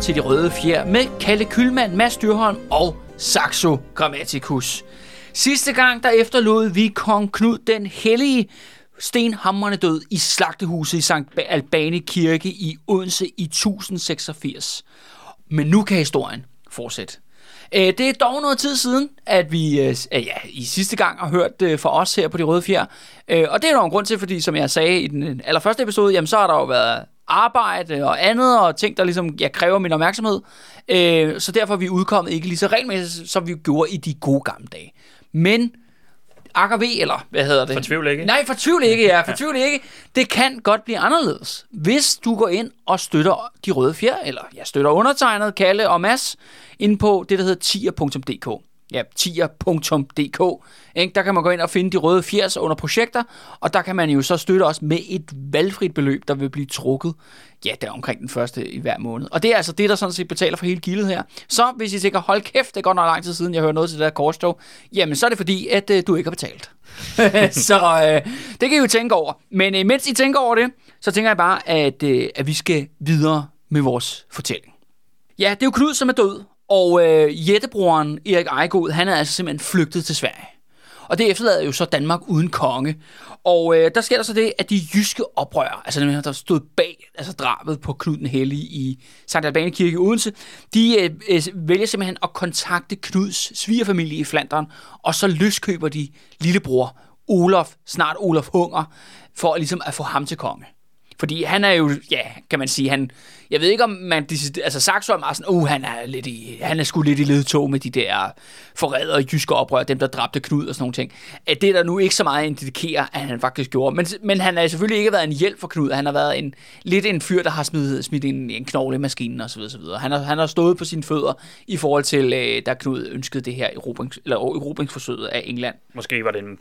til De Røde Fjer med Kalle Kylmand, Mads Dyrholm og Saxo Grammaticus. Sidste gang, der efterlod vi kong Knud den hellige stenhammerne død i slagtehuset i Sankt Albani Kirke i Odense i 1086. Men nu kan historien fortsætte. Det er dog noget tid siden, at vi øh, ja, i sidste gang har hørt øh, fra os her på De Røde Fjer. Og det er der en grund til, fordi som jeg sagde i den allerførste episode, jamen så har der jo været arbejde og andet, og ting, der ligesom ja, kræver min opmærksomhed. Så derfor er vi udkommet ikke lige så regelmæssigt, som vi gjorde i de gode gamle dage. Men AKV, eller hvad hedder det? Fortvivl ikke. Nej, fortvivl ikke, ja. Fortvivl ikke. Det kan godt blive anderledes, hvis du går ind og støtter De Røde Fjer, eller jeg støtter undertegnet, Kalle og Mads, ind på det, der hedder tier.dk ja, tier.dk. Der kan man gå ind og finde de røde 80 under projekter, og der kan man jo så støtte os med et valgfrit beløb, der vil blive trukket, ja, der omkring den første i hver måned. Og det er altså det, der sådan set betaler for hele gildet her. Så hvis I tænker, hold kæft, det er godt nok lang tid siden, jeg hørte noget til det der korstog, jamen så er det fordi, at øh, du ikke har betalt. så øh, det kan I jo tænke over. Men øh, mens I tænker over det, så tænker jeg bare, at, øh, at vi skal videre med vores fortælling. Ja, det er jo Knud, som er død, og øh, jættebroren Erik Ejegod, han er altså simpelthen flygtet til Sverige. Og det efterlader jo så Danmark uden konge. Og øh, der sker der så det, at de jyske oprører, altså dem, der stod bag altså drabet på Knud den Hellige i Sankt Albani Kirke i Odense, de øh, øh, vælger simpelthen at kontakte Knuds svigerfamilie i Flandern, og så løskøber de lillebror Olof, snart Olof Hunger, for ligesom at få ham til konge. Fordi han er jo, ja, kan man sige, han, jeg ved ikke om man, altså Saxo er meget sådan, uh, han er, lidt i, han er sgu lidt i ledtog med de der forrædere jyske oprør, dem der dræbte Knud og sådan nogle ting. At det der nu ikke så meget indikerer, at han faktisk gjorde. Men, men han har selvfølgelig ikke været en hjælp for Knud, han har været en, lidt en fyr, der har smidt, smidt en, en knogle i maskinen osv. osv. Han, har, han har stået på sine fødder i forhold til, øh, da Knud ønskede det her erobrings, eller erobringsforsøget af England. Måske var det en,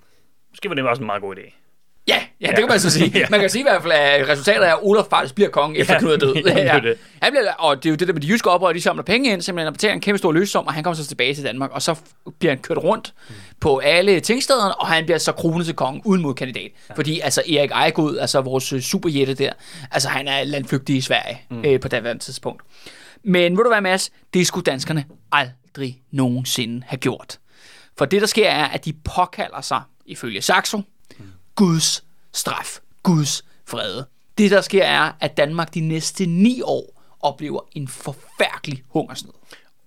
måske var det også en meget god idé. Ja, ja, det kan man så sige. Man kan sige i hvert fald, at resultatet er, at Olof faktisk bliver konge efter ja, Knud er død. ja. Han bliver, og det er jo det der med de jyske oprør, de samler penge ind, simpelthen betaler en kæmpe stor løsum, og han kommer så tilbage til Danmark, og så bliver han kørt rundt mm. på alle tingstederne, og han bliver så kronet til konge uden mod kandidat. Ja. Fordi altså Erik Ejegod, altså vores øh, superjætte der, altså han er landflygtig i Sverige mm. øh, på det tidspunkt. Men ved du hvad, Mads? Det skulle danskerne aldrig nogensinde have gjort. For det, der sker, er, at de påkalder sig, ifølge Saxo. Guds straf, Guds fred. Det, der sker, er, at Danmark de næste ni år oplever en forfærdelig hungersnød.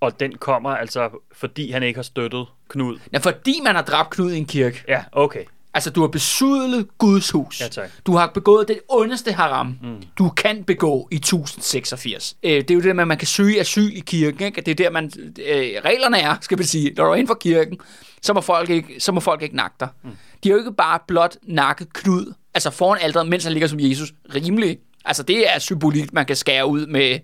Og den kommer altså, fordi han ikke har støttet Knud? Ja, fordi man har dræbt Knud i en kirke. Ja, okay. Altså, du har besudlet Guds hus. Ja, tak. Du har begået det ondeste haram, mm. du kan begå i 1086. Øh, det er jo det med, at man kan søge asyl i kirken. Ikke? Det er der, man, øh, reglerne er, skal man sige. Når du er inden for kirken, så må folk ikke, så må folk ikke nakke dig. Mm. De har jo ikke bare blot nakket Knud, altså foran alderen, mens han ligger som Jesus. Rimelig. Altså, det er symbolik, man kan skære ud med,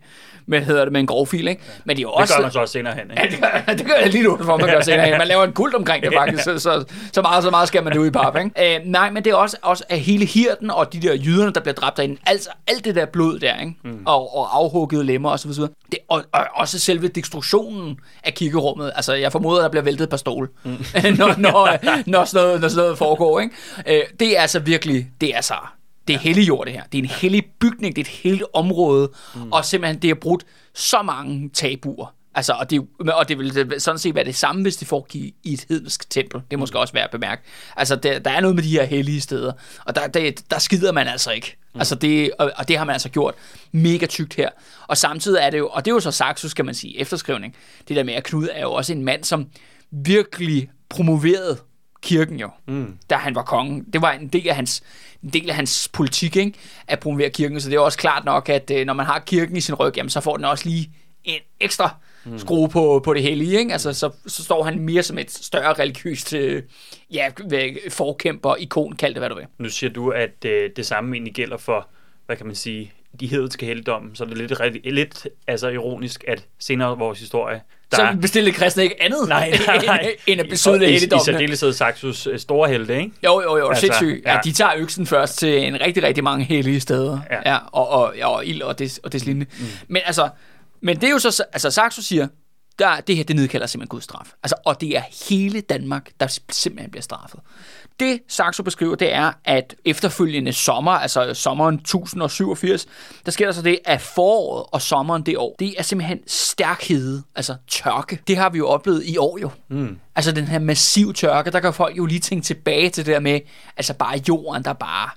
med, hedder det, med en grov fil, ikke? Ja. Men de er også... Det gør man så også senere hen, ikke? Ja, det gør, det gør jeg lige nu, for man gør senere hen. Man laver en kult omkring det, faktisk. Så, så, så, meget, så meget skal man det ud i pap, ikke? Øh, nej, men det er også, også af hele hirten og de der jyderne, der bliver dræbt derinde. Altså, alt det der blod der, ikke? Mm. Og, og afhuggede lemmer osv. Det, og, og, også selve destruktionen af kirkerummet. Altså, jeg formoder, der bliver væltet et par stol, mm. når, når, når, sådan noget, når sådan noget foregår, ikke? Øh, det er altså virkelig, det er så det er hellig jord, det her. Det er en hellig bygning, det er et helt område, mm. og simpelthen, det har brudt så mange tabuer. Altså, og, det, og det vil sådan set være det samme, hvis det foregik i et hedensk tempel. Det er måske mm. også værd at bemærke. Altså, der, der er noget med de her hellige steder, og der, der, der skider man altså ikke. Mm. Altså det, og, og det har man altså gjort mega tykt her. Og samtidig er det jo, og det er jo så sagt, så skal man sige, efterskrivning. Det der med, at Knud er jo også en mand, som virkelig promoverede kirken jo, mm. da han var konge. Det var en del af hans, en del af hans politik, ikke? at promovere kirken. Så det er også klart nok, at øh, når man har kirken i sin ryg, jamen, så får den også lige en ekstra mm. skrue på, på det hellige. Ikke? Altså, så, så står han mere som et større religiøst øh, ja, forkæmper, ikon, kald det hvad du vil. Nu siger du, at øh, det samme egentlig gælder for, hvad kan man sige, de hedenske heldomme, så det er lidt, lidt altså ironisk, at senere i vores historie, der så bestilte kristne ikke andet nej, nej, nej. end at besøge helligdommene. I, særdeleshed Saxos øh, store helte, ikke? Jo, jo, jo, altså, sindssygt. Ja. ja. de tager øksen først til en rigtig, rigtig mange hellige steder. Ja. ja og, og, ja, og ild og, des, og des lignende. Mm. Men altså, men det er jo så, altså Saxo siger, der, det her, det nedkalder simpelthen Guds straf. Altså, og det er hele Danmark, der simpelthen bliver straffet. Det Saxo beskriver, det er, at efterfølgende sommer, altså sommeren 1087, der sker der så det, at foråret og sommeren det år, det er simpelthen stærkhed, altså tørke. Det har vi jo oplevet i år jo. Mm. Altså den her massiv tørke, der kan folk jo lige tænke tilbage til det der med, altså bare jorden, der bare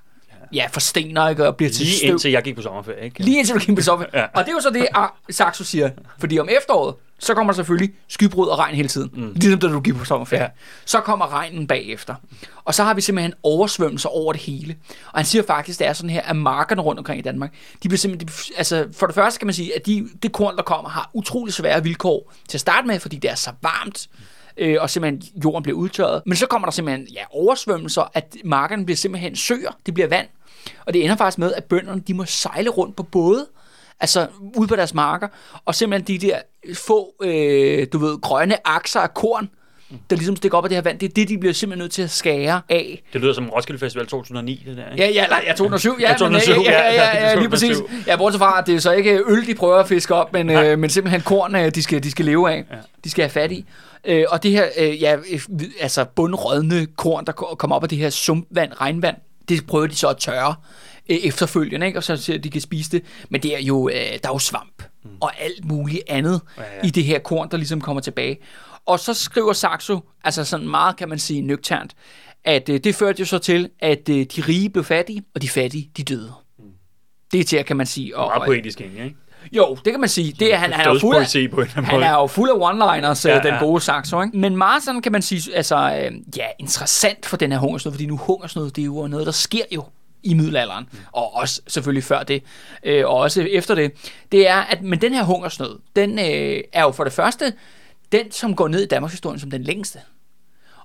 ja, forstener ikke, og bliver til Lige støv. indtil jeg gik på sommerferie, ikke? Lige indtil du gik på sommerferie. Ja. Og det er jo så det, Saxo siger. Fordi om efteråret, så kommer der selvfølgelig skybrud og regn hele tiden. Mm. Ligesom da du gik på sommerferie. Ja. Så kommer regnen bagefter. Og så har vi simpelthen oversvømmelser over det hele. Og han siger faktisk, det er sådan her, at markerne rundt omkring i Danmark, de bliver simpelthen, de, altså for det første kan man sige, at de, det korn, der kommer, har utrolig svære vilkår til at starte med, fordi det er så varmt øh, og simpelthen jorden bliver udtørret. Men så kommer der simpelthen ja, oversvømmelser, at markerne bliver simpelthen søer, det bliver vand. Og det ender faktisk med, at bønderne de må sejle rundt på både, altså ude på deres marker, og simpelthen de der få, øh, du ved, grønne akser af korn, der ligesom stikker op af det her vand, det er det, de bliver simpelthen nødt til at skære af. Det lyder som Roskilde Festival 2009, det der, ikke? Ja, ja, nej, ja, 2007, ja, Ja, 2007, men, øh, ja, ja, ja, ja, ja, lige præcis. 2007. Ja, bortset fra, at det er så ikke øl, de prøver at fiske op, men, øh, men simpelthen korn, øh, de skal, de skal leve af. Ja. De skal have fat i. Øh, og det her, øh, ja, øh, altså bundrødne korn, der ko- kommer op af det her sumpvand, regnvand, det prøver de så at tørre øh, efterfølgende, ikke? og så så de kan spise det. Men det er jo, øh, der er jo svamp mm. og alt muligt andet Ja, ja, i det her korn, der ligesom kommer tilbage. Og så skriver Saxo, altså sådan meget kan man sige nøgternt, at øh, det førte jo så til, at øh, de rige blev fattige, og de fattige, de døde. Det er til, kan man sige. Og, Meget poetisk egentlig, ikke? jo, det kan man sige. Det er, han, han, er fuld af, på en han er jo fuld af one-liners, Ja, ja, den gode Saxo. Ikke? Men meget sådan kan man sige, altså, øh, ja, interessant for den her hungersnød, fordi nu hungersnød, det er jo noget, der sker jo i middelalderen, mm. og også selvfølgelig før det, øh, og også efter det, det er, at men den her hungersnød, den øh, er jo for det første, den som går ned i Danmarks historie som den længste.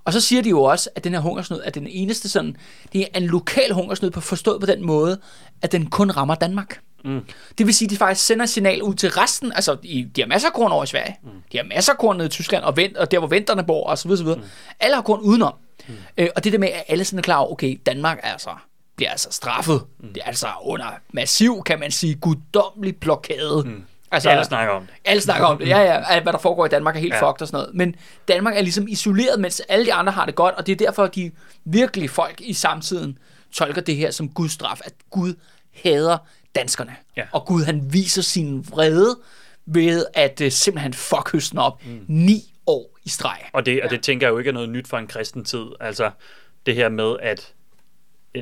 Og så siger de jo også, at den her hungersnød er den eneste sådan, det er en lokal hungersnød på forstået på den måde, at den kun rammer Danmark. Mm. Det vil sige, at de faktisk sender signal ud til resten. Altså, de, de har masser af korn over i Sverige. Mm. De har masser af korn nede i Tyskland, og, vent, og der, hvor venterne bor, og så videre, så videre. Mm. Alle har korn udenom. Mm. Øh, og det der med, at alle sådan er klar over, okay, Danmark er altså, bliver altså straffet. Mm. Det er altså under massiv, kan man sige, guddommelig blokade. Mm. Altså, Alle snakker om det. alle snakker om det, ja, ja, alt, hvad der foregår i Danmark er helt Ja. ja. fucked og sådan noget. Men Danmark er ligesom isoleret, mens alle de andre har det godt, og det er derfor, at de virkelig folk i samtiden tolker det her som Guds straf, at Gud hader danskerne. Ja. Og Gud han viser sin vrede ved at uh, simpelthen fuck høsten op mm. ni år i streg. Og det, og det tænker jeg jo ikke er noget nyt for en kristen tid. Altså det her med, at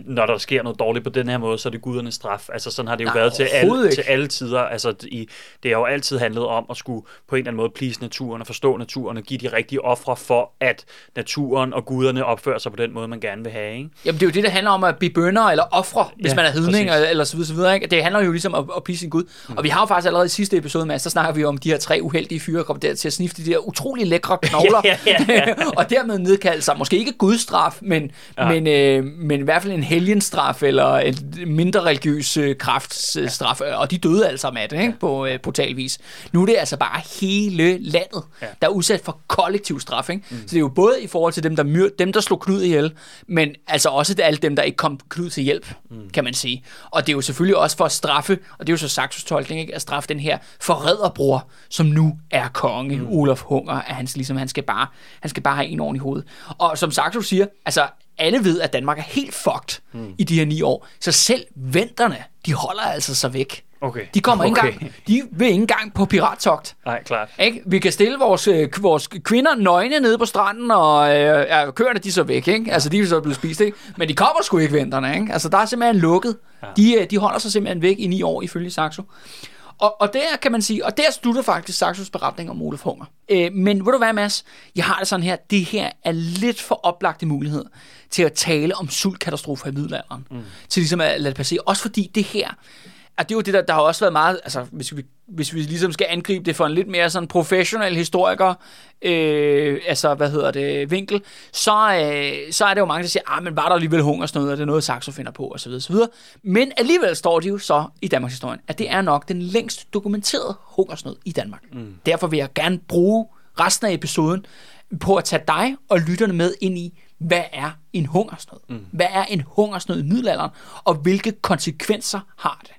når der sker noget dårligt på den her måde, så er det gudernes straf. Altså sådan har det jo Nej, været til alle, til alle tider. Altså i, det har jo altid handlet om at skulle på en eller anden måde please naturen og forstå naturen og give de rigtige ofre for, at naturen og guderne opfører sig på den måde, man gerne vil have. Ikke? Jamen, det er jo det, der handler om at blive bønder eller ofre, hvis Ja, man er hedning præcis. eller, så videre, så videre. Ikke? Det handler jo ligesom om at, at blive sin Gud. Mm. Og vi har jo faktisk allerede i sidste episode, Mads, der snakker vi om de her tre uheldige fyre, der kommer der til at snifte de der utrolig lækre knogler, Ja, ja, ja. og dermed nedkalde sig, måske ikke gudstraf, men, ja. men, øh, men i hvert fald en helgenstraf, eller en mindre religiøs øh, kraftstraf, ja. og de døde sammen af det, ikke? på øh, brutal vis. Nu er det altså bare hele landet, ja. der er udsat for kollektiv straf. Ikke? Mm. Så det er jo både i forhold til dem, der, myr, dem, der slog Knud ihjel, men altså også det, alle dem, der ikke kom Knud til hjælp, mm. kan man sige. Og det er jo selvfølgelig også for at straffe, og det er jo så Saxos tolkning, ikke? at straffe den her forræderbror, som nu er konge, mm. Olaf Hunger, at han, ligesom, han, skal bare, han skal bare have en ordentlig hoved. Og som Saxo siger, altså alle ved, at Danmark er helt fucked mm. i de her ni år, så selv venterne, de holder altså sig væk. Okay. De kommer ikke Okay. engang, de vil ikke engang på pirattogt. Nej, klart. Ikke? Vi kan stille vores, øh, vores kvinder nøgne nede på stranden, og øh, ja, køerne de er så væk. Ikke? Altså, de er så blevet spist. Ikke? Men de kommer sgu ikke venterne. Ikke? Altså, der er simpelthen lukket. Ja. De, øh, de holder sig simpelthen væk i ni år, ifølge Saxo. Og, og der kan man sige, og der slutter faktisk Saxos beretning om Olaf Hunger. Øh, men ved du hvad, Mads? Jeg har det sådan her, det her er lidt for oplagte mulighed til at tale om sultkatastrofer i middelalderen. Mm. Til ligesom at lade det passere. Også fordi det her, at det er jo det, der, der har også været meget, altså hvis vi, hvis vi ligesom skal angribe det for en lidt mere sådan professionel historiker, øh, altså hvad hedder det, vinkel, så, øh, så er det jo mange, der siger, ah, men var der alligevel hungersnød, og det er noget, Saxo finder på, osv. osv. Men alligevel står det jo så i Danmarks historie, at det er nok den længst dokumenterede hungersnød i Danmark. Mm. Derfor vil jeg gerne bruge resten af episoden på at tage dig og lytterne med ind i, hvad er en hungersnød? Mm. Hvad er en hungersnød i middelalderen, og hvilke konsekvenser har det?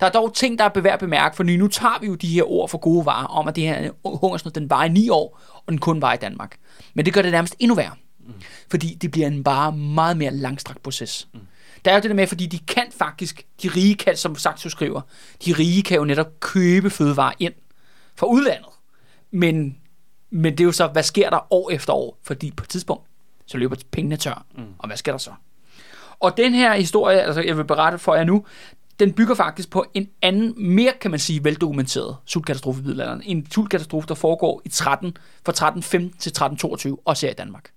Der er dog ting, der er værd at bemærke, for nu tager vi jo de her ord for gode varer, om at det her hungersnød, den var i ni år, og den kun var i Danmark. Men det gør det nærmest endnu værre. Mm. Fordi det bliver en bare meget mere langstrakt proces. Mm. Der er jo det der med, fordi de kan faktisk, de rige kan, som Saxo skriver, de rige kan jo netop købe fødevarer ind fra udlandet. Men, men det er jo så, hvad sker der år efter år? Fordi på et tidspunkt, så løber pengene tør. Mm. Og hvad sker der så? Og den her historie, altså jeg vil berette for jer nu, den bygger faktisk på en anden, mere kan man sige, veldokumenteret sultkatastrofe i middelalderen. En sultkatastrofe, der foregår i 13, fra 1315 til 1322, også her i Danmark.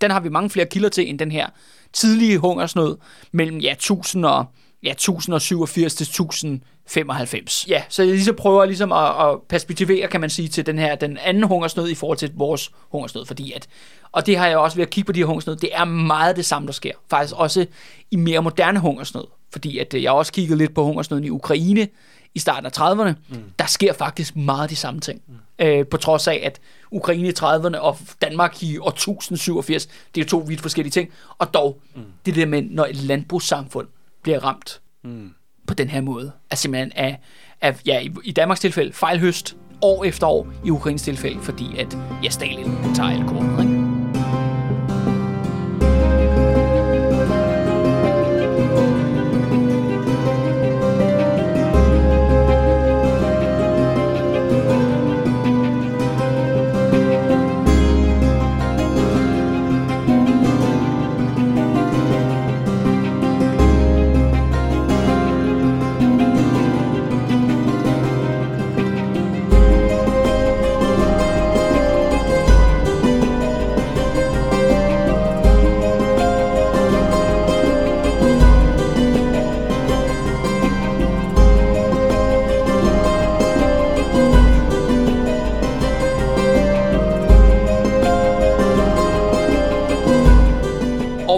Den har vi mange flere kilder til end den her tidlige hungersnød mellem ja, 1000 og ja, 1087 til 1095. Ja, så jeg ligesom prøver ligesom at, at perspektivere, kan man sige, til den her, den anden hungersnød i forhold til vores hungersnød, fordi at, og det har jeg også ved at kigge på de her hungersnød, det er meget det samme, der sker. Faktisk også i mere moderne hungersnød, fordi at øh, jeg også kigget lidt på hungersnøden i Ukraine i starten af 30'erne, mm. der sker faktisk meget de samme ting. Mm. Øh, på trods af, at Ukraine i 30'erne og Danmark i år 1087, det er to vidt forskellige ting. Og dog, mm. det der med, når et landbrugssamfund bliver ramt mm. på den her måde, er simpelthen af, af ja, i, i Danmarks tilfælde fejlhøst år efter år, i Ukraines tilfælde, fordi at ja, Stalin tager alle kornet, ikke?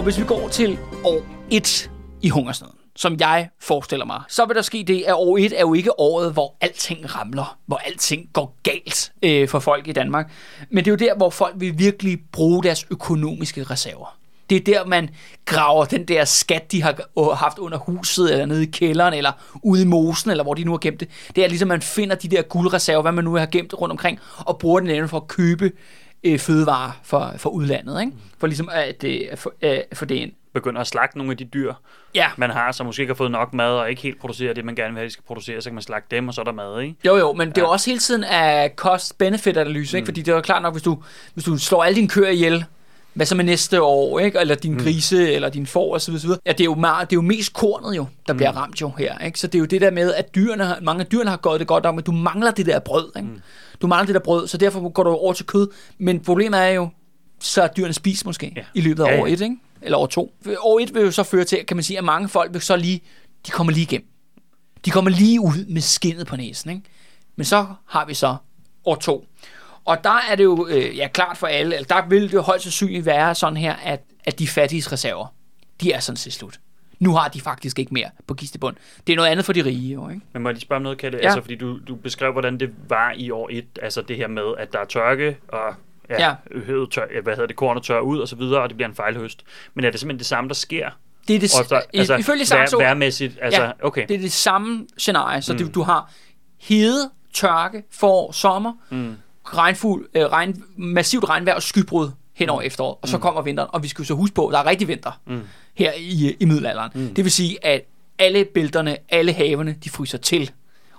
Hvis vi går til år 1 i hungersnøden, som jeg forestiller mig, så vil der ske det, at år 1 er jo ikke året, hvor alting ramler, hvor alting går galt øh, for folk i Danmark. Men det er jo der, hvor folk vil virkelig bruge deres økonomiske reserver. Det er der, man graver den der skat, de har haft under huset, eller nede i kælderen, eller ude i mosen, eller hvor de nu har gemt det. Det er ligesom, man finder de der guldreserver, hvad man nu har gemt rundt omkring, og bruger den for at købe øh, fødevarer for, for udlandet, ikke? for ligesom at, øh, for, øh, for det ind. Begynder at slagte nogle af de dyr, ja. man har, som måske ikke har fået nok mad, og ikke helt producerer det, man gerne vil have, de skal producere, så kan man slagte dem, og så er der mad, ikke? Jo, jo, men ja. det er også hele tiden af cost-benefit-analyse, ikke? Mm. Fordi det er jo klart nok, hvis du, hvis du slår alle dine køer ihjel, hvad så med næste år, ikke? eller din mm. grise, eller din får, osv. osv. Ja, det er, jo meget, det er jo mest kornet jo, der mm. bliver ramt jo her. Ikke? Så det er jo det der med, at dyrene, mange af dyrene har gået det godt om, at du mangler det der brød. Ikke? Mm. Du mangler det der brød, så derfor går du over til kød. Men problemet er jo, så er dyrene spist måske ja. i løbet af ja, ja. år et, ikke? eller år to. År et vil jo så føre til, kan man sige, at mange folk vil så lige, de kommer lige igennem. De kommer lige ud med skinnet på næsen. Ikke? Men så har vi så år to. Og der er det jo øh, ja, klart for alle, eller der vil det jo højst sandsynligt være sådan her, at, at de fattige reserver, de er sådan set slut. Nu har de faktisk ikke mere på kistebund. Det er noget andet for de rige, jo, ikke? Men må jeg lige spørge om noget, Kalle? Ja. Altså, fordi du, du beskrev, hvordan det var i år et, altså det her med, at der er tørke, og ja, ja. Høvet tør, hvad hedder det, kornet tør ud, og så videre, og det bliver en fejlhøst. Men er det simpelthen det samme, der sker? Det er det, Ofte, altså, ifølge Saxo, vær, værmæssigt, altså, ja, okay. det er det samme scenarie. Så mm. det, du har hede, tørke, forår, sommer, mm. regnfuld, øh, regn, massivt regnvejr og skybrud hen over mm. efteråret, og så mm. kommer vinteren, og vi skal så huske på, at der er rigtig vinter mm. Her i, i middelalderen. Mm. Det vil sige, at alle bælterne, alle havene, de fryser til,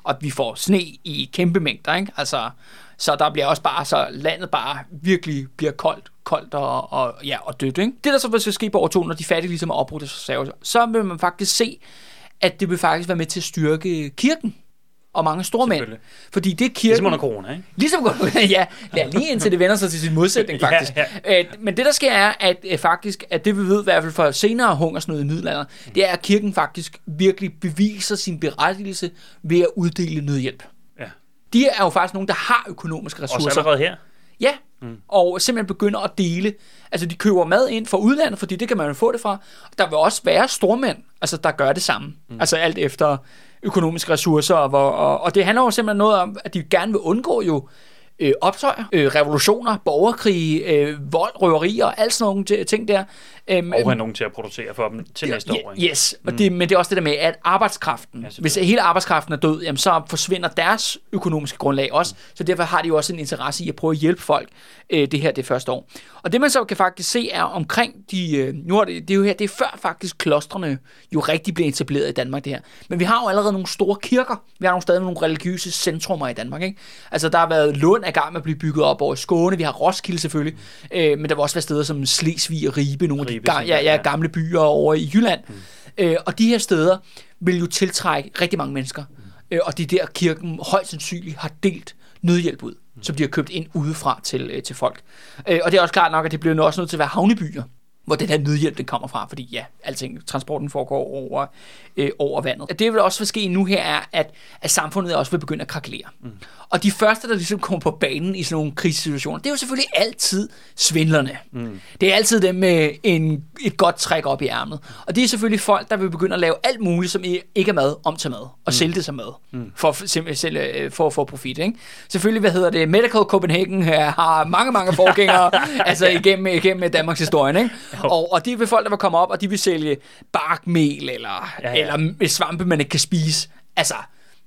og vi får sne i kæmpe mængder, ikke? Altså, så der bliver også bare, så landet bare virkelig bliver koldt, koldt og, og, ja, og dødt. Ikke? Det der så vil ske på år to, når de fattige ligesom er opbrudt så vil man faktisk se, at det vil faktisk være med til at styrke kirken og mange store mænd. Fordi det er kirken... Ligesom under corona, ikke? Ligesom corona, ja. ja. lige indtil det vender sig til sin modsætning, faktisk. ja, ja. men det, der sker, er, at øh, faktisk, at det vi ved i hvert fald for senere hungersnød i middelalderen, det er, at kirken faktisk virkelig beviser sin berettigelse ved at uddele nødhjælp. Ja. De er jo faktisk nogen, der har økonomiske ressourcer. Også allerede her? Ja, mm. og simpelthen begynder at dele. Altså, de køber mad ind fra udlandet, fordi det kan man jo få det fra. Der vil også være stormænd, altså, der gør det samme. Mm. Altså alt efter økonomiske ressourcer. Og, hvor, og, og det handler jo simpelthen noget om, at de gerne vil undgå jo øh, optøjer, øh, revolutioner, borgerkrige, øh, vold, røverier og alt sådan nogle ting der. Øhm, Og have nogen til at producere for dem til næste år. Ikke? Yes, og det, men det er også det der med, at arbejdskraften, ja, hvis hele arbejdskraften er død, jamen, så forsvinder deres økonomiske grundlag også, mm. så derfor har de jo også en interesse i at prøve at hjælpe folk øh, det her det første år. Og det man så kan faktisk se er omkring de, øh, nu er det, det er jo her, det er før faktisk klostrene jo rigtig blev etableret i Danmark det her. Men vi har jo allerede nogle store kirker, vi har nogle stadig nogle religiøse centrumer i Danmark, ikke? Altså der har været Lund af gang med at blive bygget op over i Skåne, vi har Roskilde selvfølgelig, mm. øh, men der var også været steder som Slesvig og Ribe, nogle Ribe, af de ga- ja, ja, gamle byer over i Jylland. Mm. Øh, og de her steder vil jo tiltrække rigtig mange mennesker. Mm. Øh, og er der, kirken højst sandsynligt har delt nødhjælp ud, mm. som de har købt ind udefra til, øh, til folk. Øh, og det er også klart nok, at det bliver også nødt til at være havnebyer, hvor den her nødhjælp den kommer fra, fordi ja, alting, transporten foregår over, øh, over vandet. Det vil også ske nu her er, at, at samfundet også vil begynde at krakelere. Mm. Og de første, der ligesom kommer på banen i sådan nogle krisesituationer, det er jo selvfølgelig altid svindlerne. Mm. Det er altid dem med en, et godt træk op i ærmet. Og det er selvfølgelig folk, der vil begynde at lave alt muligt, som ikke er mad, om til mad, og mm. sælge det som mad, mm. for, for, for at få profit. Ikke? Selvfølgelig, hvad hedder det, Medical Copenhagen her har mange, mange forgængere altså igennem, igennem Danmarks historie. Ikke? Og, og det vil folk, der vil komme op, og de vil sælge barkmel, eller, ja, ja. eller svampe, man ikke kan spise. Altså,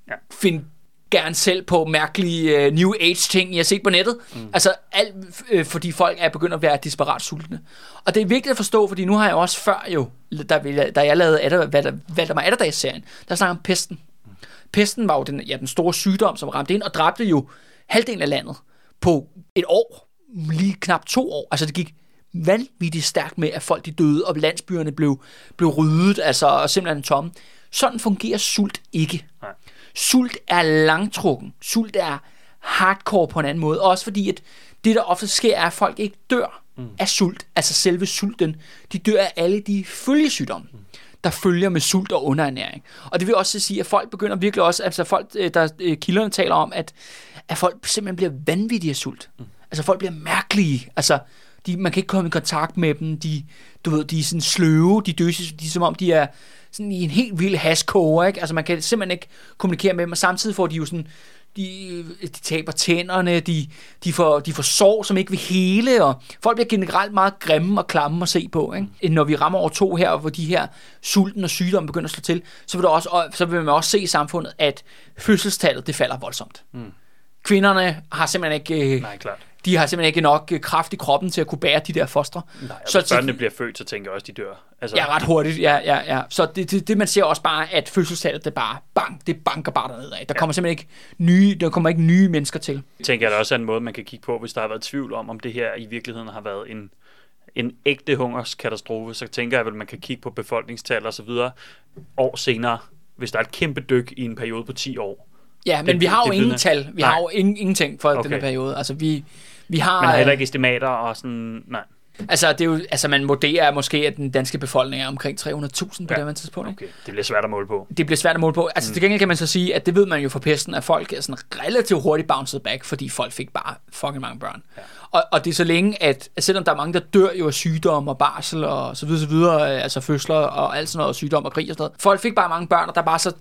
ja. find gerne selv på mærkelige uh, New Age ting, jeg har set på nettet. Mm. Altså alt, øh, fordi folk er begyndt at være desperat sultne. Og det er vigtigt at forstå, fordi nu har jeg også før jo, da, da jeg lavede Adder, hvad der, hvad der var Adderdags-serien, der snakkede om pesten. Mm. Pesten var jo den, ja, den store sygdom, som ramte ind og dræbte jo halvdelen af landet på et år. Lige knap to år. Altså det gik vanvittigt stærkt med, at folk de døde, og landsbyerne blev, blev ryddet, altså simpelthen tomme. Sådan fungerer sult ikke. Nej. Sult er langtrukken. Sult er hardcore på en anden måde. Også fordi, at det, der ofte sker, er, at folk ikke dør mm. af sult. Altså selve sulten. De dør af alle de følgesygdomme. Mm der følger med sult og underernæring. Og det vil også sige, at folk begynder virkelig også, altså folk, øh, der øh, kilderne taler om, at, at folk simpelthen bliver vanvittige af sult. Mm. Altså folk bliver mærkelige. Altså, de, man kan ikke komme i kontakt med dem. De, du ved, de er sådan sløve. De døses, de er som om, de er sådan i en helt vild haskoger, ikke? Altså man kan simpelthen ikke kommunikere med dem, og samtidig får de jo sådan, de, de taber tænderne, de, de, får, de får sår, som ikke vil hele, og folk bliver generelt meget grimme og klamme at se på. Ikke? Når vi rammer over to her, hvor de her sulten og sygdomme begynder at slå til, så vil, der også, så vil man også se i samfundet, at fødselstallet det falder voldsomt. Mm. Kvinderne har simpelthen ikke... Nej, klart de har simpelthen ikke nok øh, kraft i kroppen til at kunne bære de der foster. Nej, så hvis børnene bliver født, så tænker jeg også, de dør. Altså... Ja, ret hurtigt. Ja, ja, ja. Så det, det, det, man ser også bare, at fødselstallet, det bare bang, det banker bare derned af. Der ja. kommer simpelthen ikke nye, der kommer ikke nye mennesker til. Jeg tænker, at der også er en måde, man kan kigge på, hvis der har været tvivl om, om det her i virkeligheden har været en, en ægte hungerskatastrofe, så tænker jeg, at man kan kigge på befolkningstal og så videre år senere, hvis der er et kæmpe dyk i en periode på 10 år. Ja, men det, vi har jo ingen tal. Vi Nej. har jo ingen, ingenting for okay. den her periode. Altså, vi, vi har, Man har heller ikke estimater og sådan, nej. Altså, det er jo, altså man vurderer måske, at den danske befolkning er omkring 300.000 på ja. det tidspunkt. Ikke? Okay. Det bliver svært at måle på. Det bliver svært at måle på. Altså mm. til gengæld kan man så sige, at det ved man jo fra pesten, at folk er sådan relativt hurtigt bounced back, fordi folk fik bare fucking mange børn. Ja. Og, og det er så længe, at, selvom der er mange, der dør jo af sygdom og barsel og så videre, så videre øh, altså fødsler og alt sådan noget, sygdom og krig og sådan noget. Folk fik bare mange børn, og der er bare så,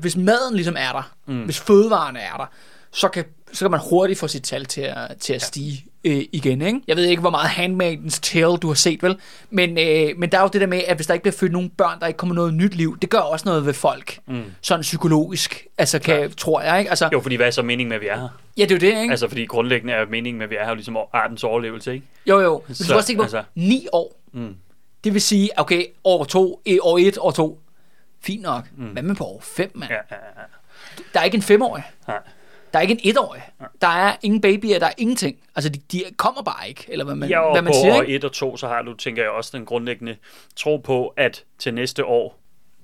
hvis maden ligesom er der, mm. hvis fødevarene er der, så kan, så kan man hurtigt få sit tal til at, til at ja. stige øh, igen. Ikke? Jeg ved ikke, hvor meget Handmaidens Tale du har set, vel? Men, øh, men der er jo det der med, at hvis der ikke bliver født nogen børn, der ikke kommer noget nyt liv, det gør også noget ved folk. Mm. Sådan psykologisk, altså kan, ja. tror jeg. Ikke? Altså, jo, fordi hvad er så meningen med, at vi er her? Ja, det er jo det, ikke? Altså, fordi grundlæggende er meningen med, at vi er her ligesom artens overlevelse, ikke? Jo, jo. Men så, du også tænke på, altså, ni år. Mm. Det vil sige, okay, år to, år et, år to. Fint nok. Mm. Hvad med på år fem, mand? Ja, ja, ja. Der er ikke en femårig. Nej. Der er ikke en etårig. Der er ingen babyer, der er ingenting. Altså, de, de kommer bare ikke, eller hvad man, ja, og hvad man på siger. år et og to, så har du, tænker jeg også, den grundlæggende tro på, at til næste år,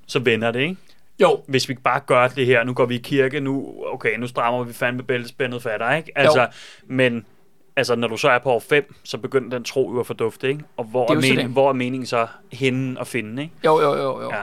så vender det, ikke? Jo. Hvis vi bare gør det her, nu går vi i kirke, nu, okay, nu strammer vi fandme bæltespændet for dig, ikke? Altså, jo. men altså, når du så er på år 5, så begynder den tro jo at fordufte, ikke? Og hvor er, er, mening, hvor er meningen så henne at finde, ikke? Jo, jo, jo, jo. Ja.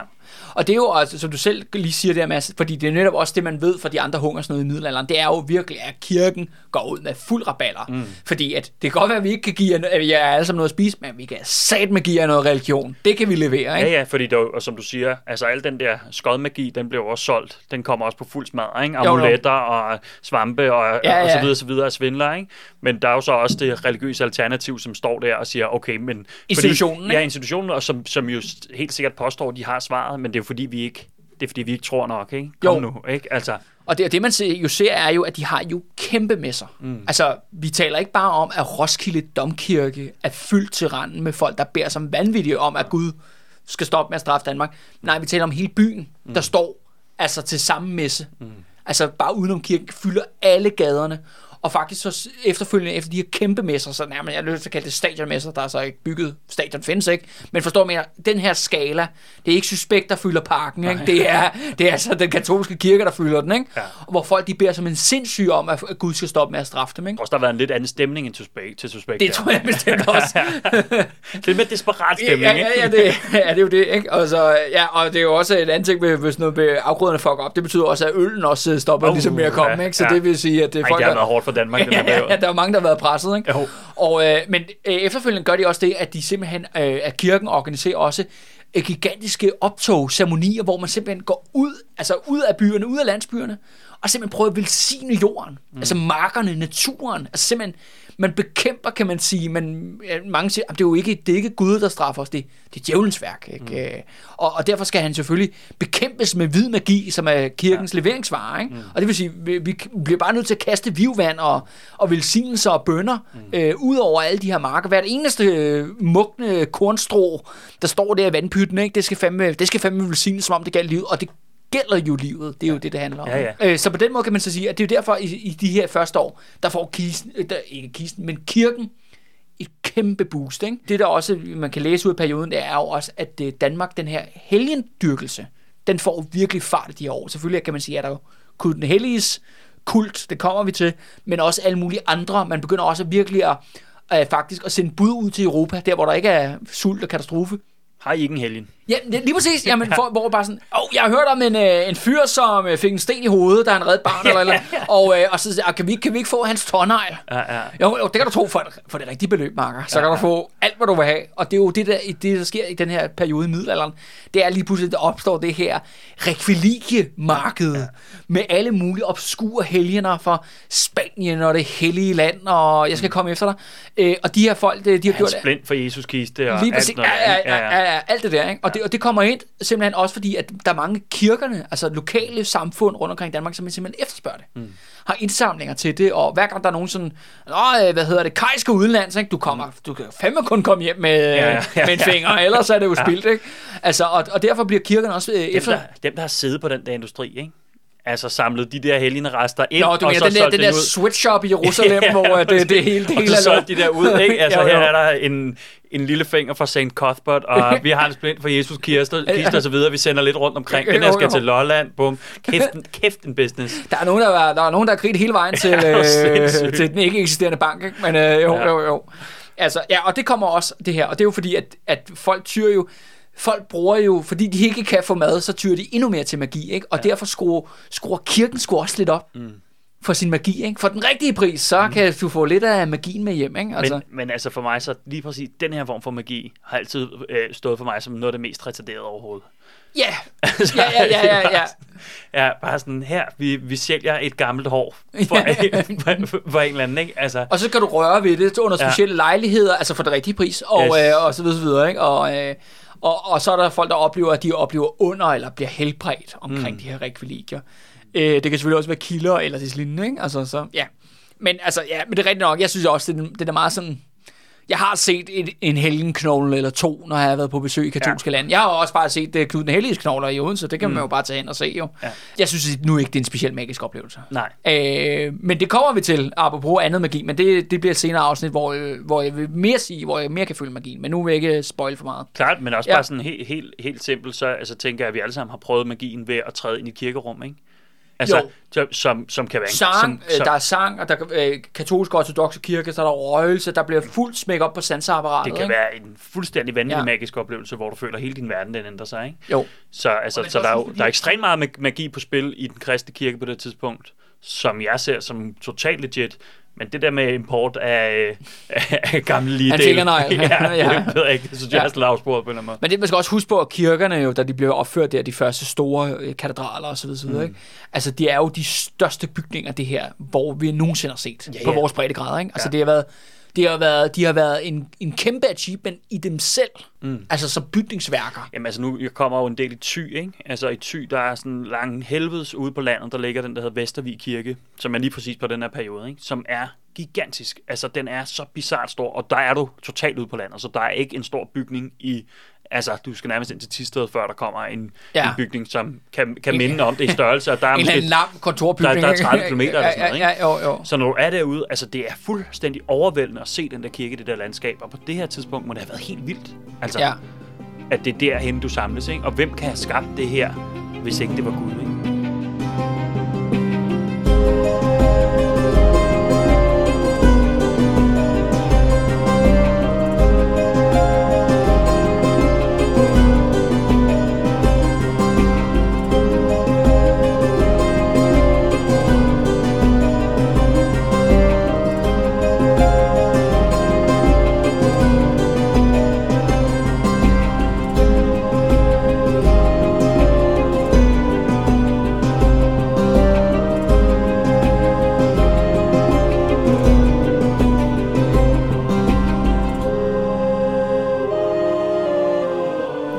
Og det er jo, altså, som du selv lige siger der, Mads, fordi det er netop også det, man ved fra de andre hungersnøde i middelalderen, det er jo virkelig, at kirken går ud med fuld raballer. Mm. Fordi at det kan godt være, at vi ikke kan give jer, at jer alle sammen noget at spise, men vi kan sat med give jer noget religion. Det kan vi levere, ikke? Ja, ja, fordi er jo, og som du siger, altså al den der skodmagi, den bliver jo også solgt. Den kommer også på fuld smad, ikke? Jo, jo. Amuletter og svampe og, Ja, ja, og så videre, så videre af svindler, ikke? Men der er jo så også det religiøse alternativ, som står der og siger, okay, men... Institutionen, fordi, ikke? Ja, institutionen, og som, som jo helt sikkert påstår, at de har svaret, men det er jo fordi, vi ikke det er fordi, vi ikke tror nok, ikke? Kom Jo. nu, ikke? Altså, Og det, og det man se- jo ser, er jo, at de har jo kæmpe messer. Mm. Altså, vi taler ikke bare om, at Roskilde Domkirke er fyldt til randen med folk, der beder som vanvittige om, at Gud skal stoppe med at straffe Danmark. Nej, vi taler om hele byen, mm. der står altså til samme messe. Mm. Altså, bare udenom kirken fylder alle gaderne. Og faktisk så efterfølgende, efter de her kæmpe messer, så nærmest, jeg lyst til at kalde det stadionmesser, der er så ikke bygget, stadion findes ikke, men forstår mere, den her skala, det er ikke suspekt, der fylder parken, ikke? Det, er, det er altså den katolske kirke, der fylder den, ikke? Ja. Og hvor folk de beder som en sindssyg om, at Gud skal stoppe med at straffe dem, ikke? også der har været en lidt anden stemning end til Suspect. Til suspect Det tror jeg bestemt også. Lidt mere desperat Ja, stemning, ja, ikke? ja, det, ja, det er jo det, ikke? Og, så, ja, og det er jo også en anden ting, hvis noget med afgrøderne fucker op, det betyder også, at øllen også øh, stopper Uh, ligesom med at komme, ja, ikke? Så ja. det vil sige, at det Ej, folk, det har der- været hårdt for Danmark, den ja, der er mange, der har været presset, ikke? Jo. Og, øh, men øh, efterfølgende gør de også det, at de simpelthen, øh, at kirken organiserer også øh, gigantiske optog, ceremonier, hvor man simpelthen går ud, altså ud af byerne, ud af landsbyerne, og simpelthen prøver at velsigne jorden, mm. altså markerne, naturen, altså simpelthen, man bekæmper, kan man sige, øh, mange siger, det er jo ikke, det er ikke Gud, der straffer os, det, det er djævelens værk, ikke? Mm. Og, og derfor skal han selvfølgelig bekæmpes med hvid magi, som er kirkens ja. leveringsvare, ikke? Mm. Og det vil sige, vi, vi bliver bare nødt til at kaste vivvand og, og velsignelser og bønder mm. øh, ud over alle de her marker. Hvert eneste øh, mugne kornstrå, der står der i vandpytten, ikke? Det, skal fandme, det skal fandme velsignes, som om det gælder livet, og det gælder jo livet. Det er jo det, det handler om. Ja, ja. Øh, så på den måde kan man så sige, at det er jo derfor, i, i de her første år, der får kisten, øh, der, ikke kisten, men kirken et kæmpe boost. Ikke? Det, der også man kan læse ud af perioden, det er jo også, at øh, Danmark, den her helgendyrkelse, den får virkelig fart i de her år. Selvfølgelig kan man sige, at der er jo den helliges kult, det kommer vi til, men også alle mulige andre. Man begynder også virkelig at, øh, faktisk at sende bud ud til Europa, der hvor der ikke er sult og katastrofe. Har I ikke en helgen? Ja, lige præcis. Jamen, for, hvor bare sådan, åh, jeg har hørt om en, øh, en fyr, som øh, fik en sten i hovedet, da han reddede barn, eller, eller og, øh, og så siger jeg, kan vi, kan vi ikke få hans tårnegl? Ja, ja. Jo, jo, det kan du tro for, for det rigtige beløb, Marker. Så kan du få alt, hvad du vil have. Og det er jo det, der, det, der sker i den her periode i middelalderen. Det er lige pludselig, der opstår det her rekvilikiemarked ja. med alle mulige obskure helgener fra Spanien og det hellige land, og jeg skal komme efter dig. Øh, og de her folk, de, har Han gjort splint for Jesus kiste og Lige præcis. alt noget. Ja, ja, ja, ja, ja, alt det der. Ikke? Og, det, og det kommer ind simpelthen også fordi, at der er mange kirkerne, altså lokale samfund rundt omkring i Danmark, som simpelthen efterspørger det. Mm. Har indsamlinger til det, og hver gang der er nogen sådan, Nå, øh, hvad hedder det, kajske udenlands, ikke? Du, kommer, du kan fandme kun komme hjem med, ja, ja, ja, ja, med en ja. finger, ellers er det jo spildt, ikke? Altså, og, og derfor bliver kirkerne også øh, Dem, efter... der, dem, der har siddet på den der industri, ikke? Altså samlet de der hellige rester ind, Nå, du og mener, så den der, den det der sweatshop i Jerusalem, ja, hvor øh, det, det hele, det og hele så er solgte de der ud, ikke? Altså, Jo, jo. her er der en, en lille finger fra St. Cuthbert, og vi har en splint for Jesus kister, kister og så videre. Vi sender lidt rundt omkring. Den her skal til Lolland. Bum. Kæft, en- kæft en business. Der er nogen, der, er, der er nogen, der har hele vejen til, Ja, øh, til den ikke eksisterende bank, ikke? Men øh, jo, Ja. jo, jo. Altså, ja, og det kommer også, det her. Og det er jo fordi, at, at folk tyr jo, folk bruger jo, fordi de ikke kan få mad, så tyrer de endnu mere til magi, ikke? Og ja. derfor skruer, skruer kirken skruer også lidt op mm. for sin magi, ikke? For den rigtige pris, så mm. kan du få lidt af magien med hjem, ikke? Altså, Men, men altså for mig, så lige præcis den her form for magi har altid øh, stået for mig som noget af det mest retarderede overhovedet. ja, ja, ja, ja, ja, ja. Ja, bare sådan her, vi, vi sælger et gammelt hår for, for, for, for en eller anden, ikke? Altså, Og så kan du røre ved det under Ja. specielle lejligheder, altså for den rigtige pris, og, Yes. øh, og så videre, så videre ikke? Og, øh, og, og så er der folk, der oplever, at de oplever under eller bliver helbredt omkring mm. de her rekviliker. Øh, det kan selvfølgelig også være kilder eller det lignende, ikke? Altså, så, ja. Men altså, ja, men det er rigtigt nok. Jeg synes også, det, det er meget sådan... Jeg har set et, en helgenknogle eller to, når jeg har været på besøg i katolske ja. land. Jeg har også bare set det Knud den Helliges knogler i Odense. Det kan mm. man jo bare tage hen og se, jo. Ja. Jeg synes nu ikke, det er en speciel magisk oplevelse. nej. Øh, men det kommer vi til, apropos andet magi, men det, det bliver et senere afsnit, hvor, øh, hvor jeg vil mere sige, hvor jeg mere kan føle magien, men nu vil jeg ikke spoil for meget. Klart, men også Ja. bare sådan helt, helt, helt simpelt, så altså, tænker jeg, at vi alle sammen har prøvet magien ved at træde ind i kirkerum, ikke? Altså, Jo. som, som, som kan være... en- sang, som, øh, der er sang, og der er øh, katolske ortodoxe kirke, så er der røgelse, der bliver fuldt smæk op på sanseapparatet. det kan ikke? være en fuldstændig vanvittig Ja. magisk oplevelse, hvor du føler, at hele din verden den ændrer sig. Ikke? Jo. Så, altså, så der, er jo, der er ekstremt meget mag- magi på spil i den kristne kirke på det tidspunkt, som jeg ser som totalt legit. Men det der med import af, af gamle lige Af fingernegl. ja, Ja. ja. det ved jeg ikke. Det synes jeg Ja. er sådan lavsporet på en eller anden måde. Men det, man skal også huske på, at kirkerne jo, da de blev opført der, de første store øh, katedraler osv., mm. ikke? altså det er jo de største bygninger, det her, hvor vi nogensinde har set Ja, på ja. vores breddegrader. Ikke? Altså Ja. det har været, det har været, de har været en, en kæmpe achievement i dem selv, mm. altså som bygningsværker. Jamen altså nu jeg kommer jo en del i Thy, ikke? Altså i Thy, der er sådan lang helvedes ude på landet, der ligger den, der hedder Vestervig Kirke, som er lige præcis på den her periode, ikke? Som er gigantisk. Altså den er så bizart stor, og der er du totalt ude på landet, så der er ikke en stor bygning i Altså, du skal nærmest ind til Tisted, før der kommer en, Ja. en bygning, som kan, kan En- minde om det i størrelse, og der er En måske lam kontorbygning. der- der er ikke? 30 kilometer eller sådan noget, ikke? Ja, ja, jo, jo. Så når du er derude, altså det er fuldstændig overvældende at se den der kirke, det der landskab, og på det her tidspunkt må det have været helt vildt. Altså, Ja. at det er derhen, du samles, ikke? Og hvem kan have skabt det her, hvis ikke det var Gud, ikke?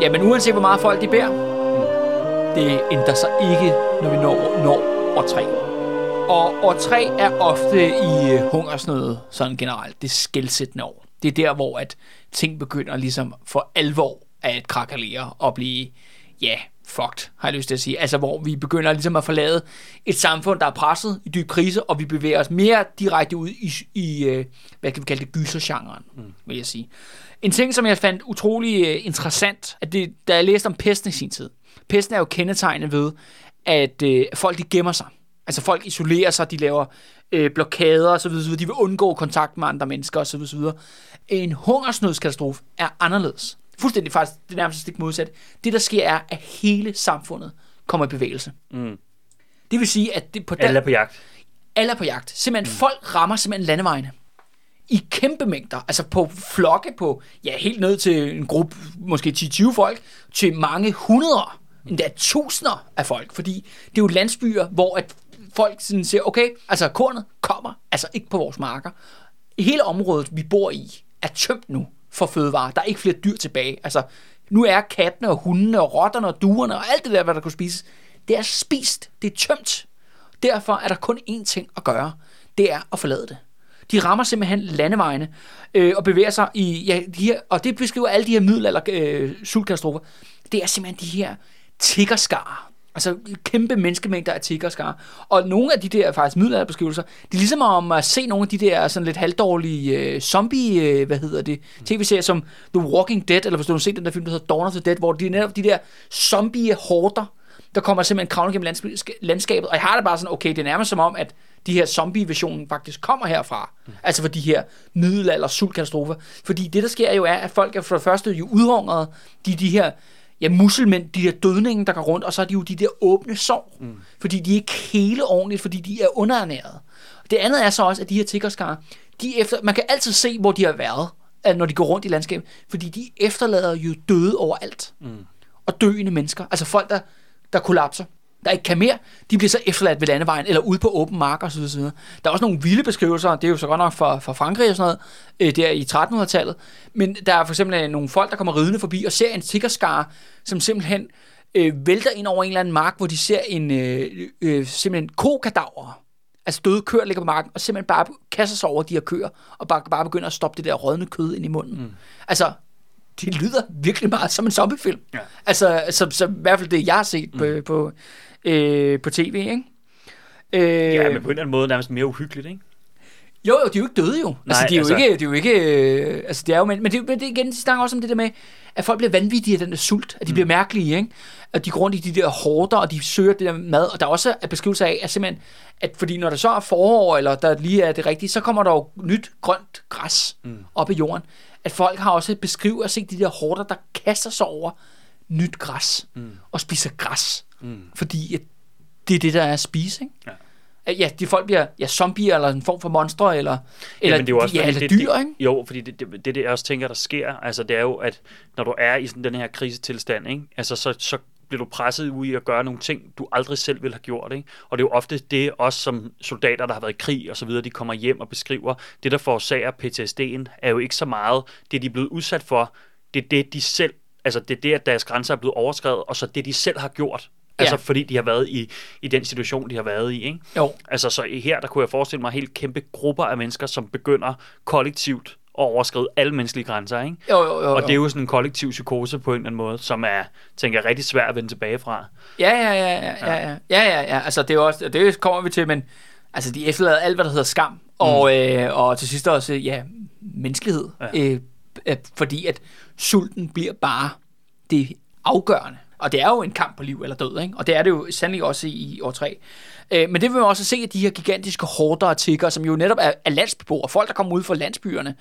Ja, men uanset hvor meget folk de beder, det ændrer sig ikke, når vi når, når år 3. Og år 3 er ofte i øh, hungersnød, sådan generelt, det skældsættende år. Det er der, hvor at ting begynder ligesom for alvor at krakalere og blive, ja, fucked, har jeg lyst til at sige. Altså, hvor vi begynder ligesom at forlade et samfund, der er presset i dyb krise, og vi bevæger os mere direkte ud i, i øh, hvad kan vi kalde det, gysergenren, mm. vil jeg sige. En ting, som jeg fandt utrolig øh, interessant, at det, da jeg læste om pesten i sin tid. Pesten er jo kendetegnet ved, at øh, folk de gemmer sig. Altså folk isolerer sig, de laver øh, blokader osv., osv., de vil undgå kontakt med andre mennesker osv. osv. En hungersnødskatastrofe er anderledes. Fuldstændig faktisk, det er nærmest stik modsat. Det, der sker, er, at hele samfundet kommer i bevægelse. Mm. Det vil sige, at det på Alle er på jagt. alle er på jagt. Simpelthen, mm. folk rammer simpelthen landevejene. I kæmpe mængder. Altså på flokke på, ja, helt ned til en gruppe, måske 10-20 folk, til mange hundreder, endda tusinder af folk. Fordi det er jo landsbyer, hvor at folk sådan siger, okay, altså kornet kommer altså ikke på vores marker. Hele området, vi bor i, er tømt nu for fødevarer. Der er ikke flere dyr tilbage. Altså, nu er kattene og hundene og rotterne og duerne og alt det der, hvad der kunne spises, det er spist. Det er tømt. Derfor er der kun én ting at gøre. Det er at forlade det. De rammer simpelthen landevejene øh, og bevæger sig i, ja, de her, og det beskriver alle de her middelalder øh, sultkatastrofer. Det er simpelthen de her tiggerskar. Altså kæmpe menneskemængder af tiggerskar. Og nogle af de der faktisk middelalderbeskrivelser, det er ligesom om at se nogle af de der sådan lidt halvdårlige øh, zombie, øh, hvad hedder det, tv-serier som The Walking Dead, eller hvis du har set den der film, der hedder Dawn of the Dead, hvor de er netop de der zombie-horder, der kommer simpelthen kravlende gennem landskabet. Og jeg har det bare sådan, okay, det er nærmest som om, at de her zombie-versionen faktisk kommer herfra. Mm. Altså for de her middelalder sultkatastrofer. Fordi det, der sker jo, er, at folk er for det første jo udhungret. De de her ja, musselmænd, de her dødninge, der går rundt, og så er de jo de der åbne sår. Mm. Fordi de er ikke hele ordentligt, fordi de er underernæret. Det andet er så også, at de her tiggerskarer, de efter, man kan altid se, hvor de har været, når de går rundt i landskabet, fordi de efterlader jo døde overalt. Mm. Og døende mennesker, altså folk, der, der kollapser der ikke kan mere, de bliver så efterladt ved landevejen, eller ude på åben mark og så videre. Der er også nogle vilde beskrivelser, det er jo så godt nok fra, fra Frankrig og sådan noget, øh, der i 1300-tallet, men der er for eksempel øh, nogle folk, der kommer ridende forbi og ser en tiggerskare, som simpelthen øh, vælter ind over en eller anden mark, hvor de ser en øh, øh, simpelthen kokadaver, altså døde køer ligger på marken, og simpelthen bare kaster sig over de her køer, og bare, bare begynder at stoppe det der rådne kød ind i munden. Mm. Altså, det lyder virkelig meget som en zombiefilm. Ja. Altså, så, så i hvert fald det, jeg har set mm. på, på, øh, på tv, ikke? Øh, Ja, men på en eller anden måde nærmest mere uhyggeligt, ikke? Jo, jo, de er jo ikke døde jo. Altså, Nej, de er jo altså- ikke, de er jo ikke, øh, altså, det er jo, men, men, det, men det igen, de snakker også om det der med, at folk bliver vanvittige af den der sult, at de mm. bliver mærkelige, ikke? At de går rundt i de der hårder, og de søger det der mad, og der er også en beskrivelse af, at simpelthen, at fordi når der så er forår, eller der lige er det rigtige, så kommer der jo nyt grønt græs mm. op i jorden. At folk har også beskrevet at se de der hårder, der kaster sig over nyt græs, mm. og spiser græs. Mm. Fordi at det er det, der er at spise, ikke? Ja. Ja, de folk bliver ja, zombier, eller en form for monstre, eller, eller, Jamen, det er jo også, ja, eller det, dyr, det, ikke? Jo, fordi det, det, det, det, jeg også tænker, der sker, altså det er jo, at når du er i sådan den her krisetilstand, ikke? Altså, så, så bliver du presset ud i at gøre nogle ting, du aldrig selv ville have gjort. Ikke? Og det er jo ofte det, også som soldater, der har været i krig og så videre, de kommer hjem og beskriver. Det, der forårsager PTSD'en, er jo ikke så meget det, de er blevet udsat for. Det er det, de selv, altså det er det, at deres grænser er blevet overskrevet, og så det, de selv har gjort. Altså Ja. fordi de har været i, i den situation, de har været i. Ikke? Jo. Altså så her, der kunne jeg forestille mig helt kæmpe grupper af mennesker, som begynder kollektivt at overskride alle menneskelige grænser. Ikke? Jo, jo, jo, Og jo. det er jo sådan en kollektiv psykose på en eller anden måde, som er, tænker jeg, rigtig svært at vende tilbage fra. Ja, ja, ja, ja, ja, ja, ja, ja, ja. Altså, det er også, det kommer vi til, men altså, de efterlader alt, hvad der hedder skam, og, øh, og til sidst også, ja, menneskelighed. Ja. Øh, fordi at sulten bliver bare det afgørende. Og det er jo en kamp på liv eller død, ikke? Og det er det jo sandelig også i, i år 3. Øh, men det vil man også se, at de her gigantiske hårdere tigger, som jo netop er, er landsbeboere, folk, der kommer ud fra landsbyerne,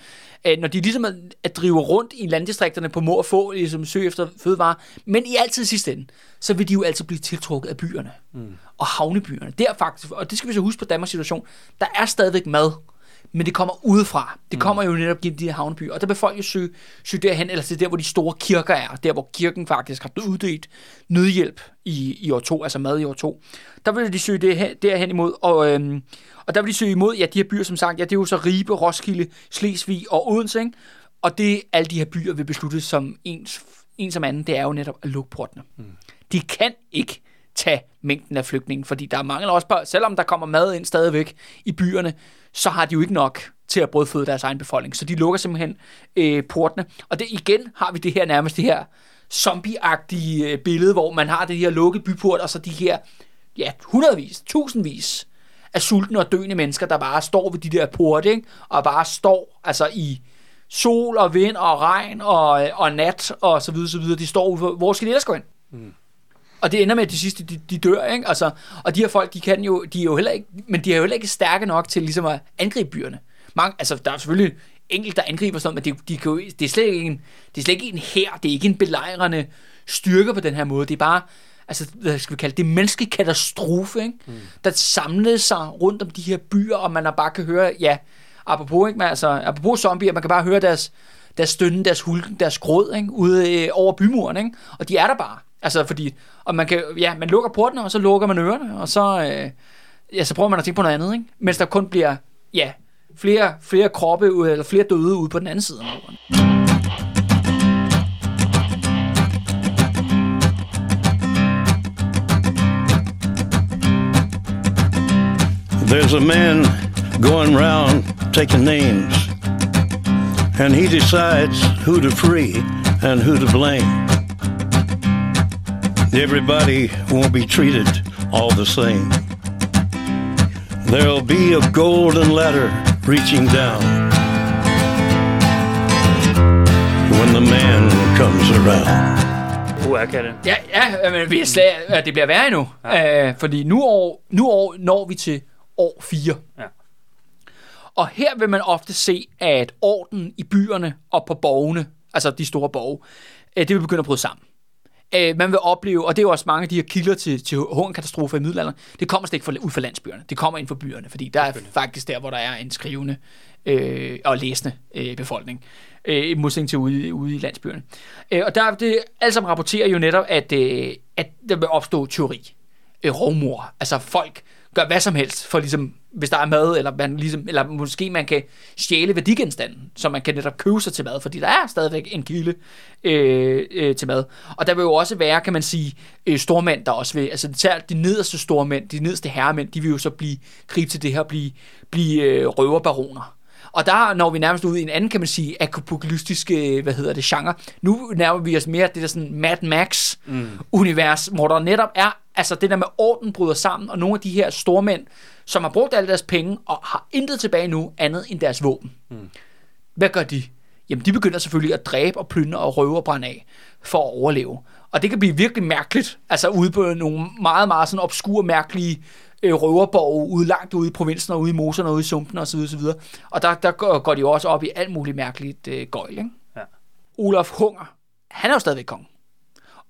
øh, når de ligesom er, at drive rundt i landdistrikterne på må og få, ligesom søge efter fødevarer, men i altid sidste ende, så vil de jo altid blive tiltrukket af byerne mm. og havnebyerne. Der faktisk, og det skal vi så huske på Danmarks situation, der er stadigvæk mad, men det kommer udefra. Det kommer jo netop gennem de her havnebyer, og der vil folk jo søge, søge derhen, eller til der, hvor de store kirker er, der hvor kirken faktisk har uddelt nødhjælp i, i år 2, altså mad i år 2. Der vil de søge det, her- derhen imod, og, øhm, og der vil de søge imod, ja, de her byer, som sagt, ja, det er jo så Ribe, Roskilde, Slesvig og Odense, ikke? Og det, alle de her byer vil beslutte som ens, en som anden, det er jo netop at lukke portene. Mm. De kan ikke tage mængden af flygtninge, fordi der mangler også selvom der kommer mad ind stadigvæk i byerne, så har de jo ikke nok til at brødføde deres egen befolkning. Så de lukker simpelthen øh, portene. Og det igen har vi det her nærmest det her zombieagtige øh, billede, hvor man har det her lukket byport, og så de her, ja, hundredvis, tusindvis af sultne og døende mennesker, der bare står ved de der porte, ikke? og bare står altså i sol og vind og regn og, øh, og nat og så videre, så videre. De står ude for, hvor skal de ellers gå ind? Og det ender med, at de sidste, de, de dør, ikke? Altså, og de her folk, de kan jo, de er jo heller ikke, men de er jo heller ikke stærke nok til ligesom at angribe byerne. Mange, altså, der er selvfølgelig enkelte, der angriber sådan noget, men de, de kan jo, det, er slet ikke en, det er slet ikke en her, det er ikke en belejrende styrke på den her måde. Det er bare, altså, hvad skal vi kalde det, det menneskelig katastrofe, ikke? Mm. der samlede sig rundt om de her byer, og man har bare kan høre, ja, apropos, ikke? Men, altså, apropos zombier, man kan bare høre deres, deres stønne, deres hulken, deres gråd, ikke? ude øh, over bymuren, ikke? og de er der bare. Altså, fordi, og man kan, ja, man lukker portene, og så lukker man ørerne, og så, øh, ja, så prøver man at tænke på noget andet, ikke? Mens der kun bliver, ja, flere, flere kroppe, ud, eller flere døde ude på den anden side af muren. There's a man going round taking names, and he decides who to free and who to blame. Everybody won't be treated all the same. There'll be a golden ladder reaching down when the man comes around. Er? Ja, ja men vi er ja, det bliver værre endnu. Ja. Øh, fordi nu, år, nu år, når vi til år 4. Ja. Og her vil man ofte se, at orden i byerne og på borgene, altså de store borge, øh, det vil begynde at bryde sammen. Øh, man vil opleve, og det er jo også mange af de her kilder til, til hungerkatastrofer i middelalderen, det kommer slet ikke fra, ud fra landsbyerne, det kommer ind fra byerne, fordi der er faktisk der, hvor der er en skrivende øh, og læsende øh, befolkning, øh, i modsætning til ude, ude i landsbyerne. Øh, og der er det, alle sammen rapporterer jo netop, at, øh, at der vil opstå teori, øh, rovmor, altså folk gør hvad som helst, for ligesom, hvis der er mad, eller, man ligesom, eller måske man kan stjæle værdigenstanden, så man kan netop købe sig til mad, fordi der er stadigvæk en kilde øh, øh, til mad. Og der vil jo også være, kan man sige, øh, stormænd, der også vil, altså særligt de nederste stormænd, de nederste herremænd, de vil jo så blive, gribe til det her, blive, blive øh, røverbaroner. Og der når vi nærmest ud i en anden, kan man sige, apokalyptisk, øh, hvad hedder det, genre. Nu nærmer vi os mere det der sådan Mad Max-univers, hvor der netop er, altså det der med orden bryder sammen, og nogle af de her stormænd, som har brugt alle deres penge, og har intet tilbage nu, andet end deres våben. Mm. Hvad gør de? Jamen, de begynder selvfølgelig at dræbe og plyndre og røve og brænde af for at overleve. Og det kan blive virkelig mærkeligt, altså ude på nogle meget, meget sådan obskure, mærkelige øh, røverborg ude langt ude i provinsen og ude i moserne og ude i sumpen osv. osv. Og der, der går, de jo også op i alt muligt mærkeligt øh, gøjl. Ikke? Ja. Olaf Hunger, han er jo stadigvæk kong.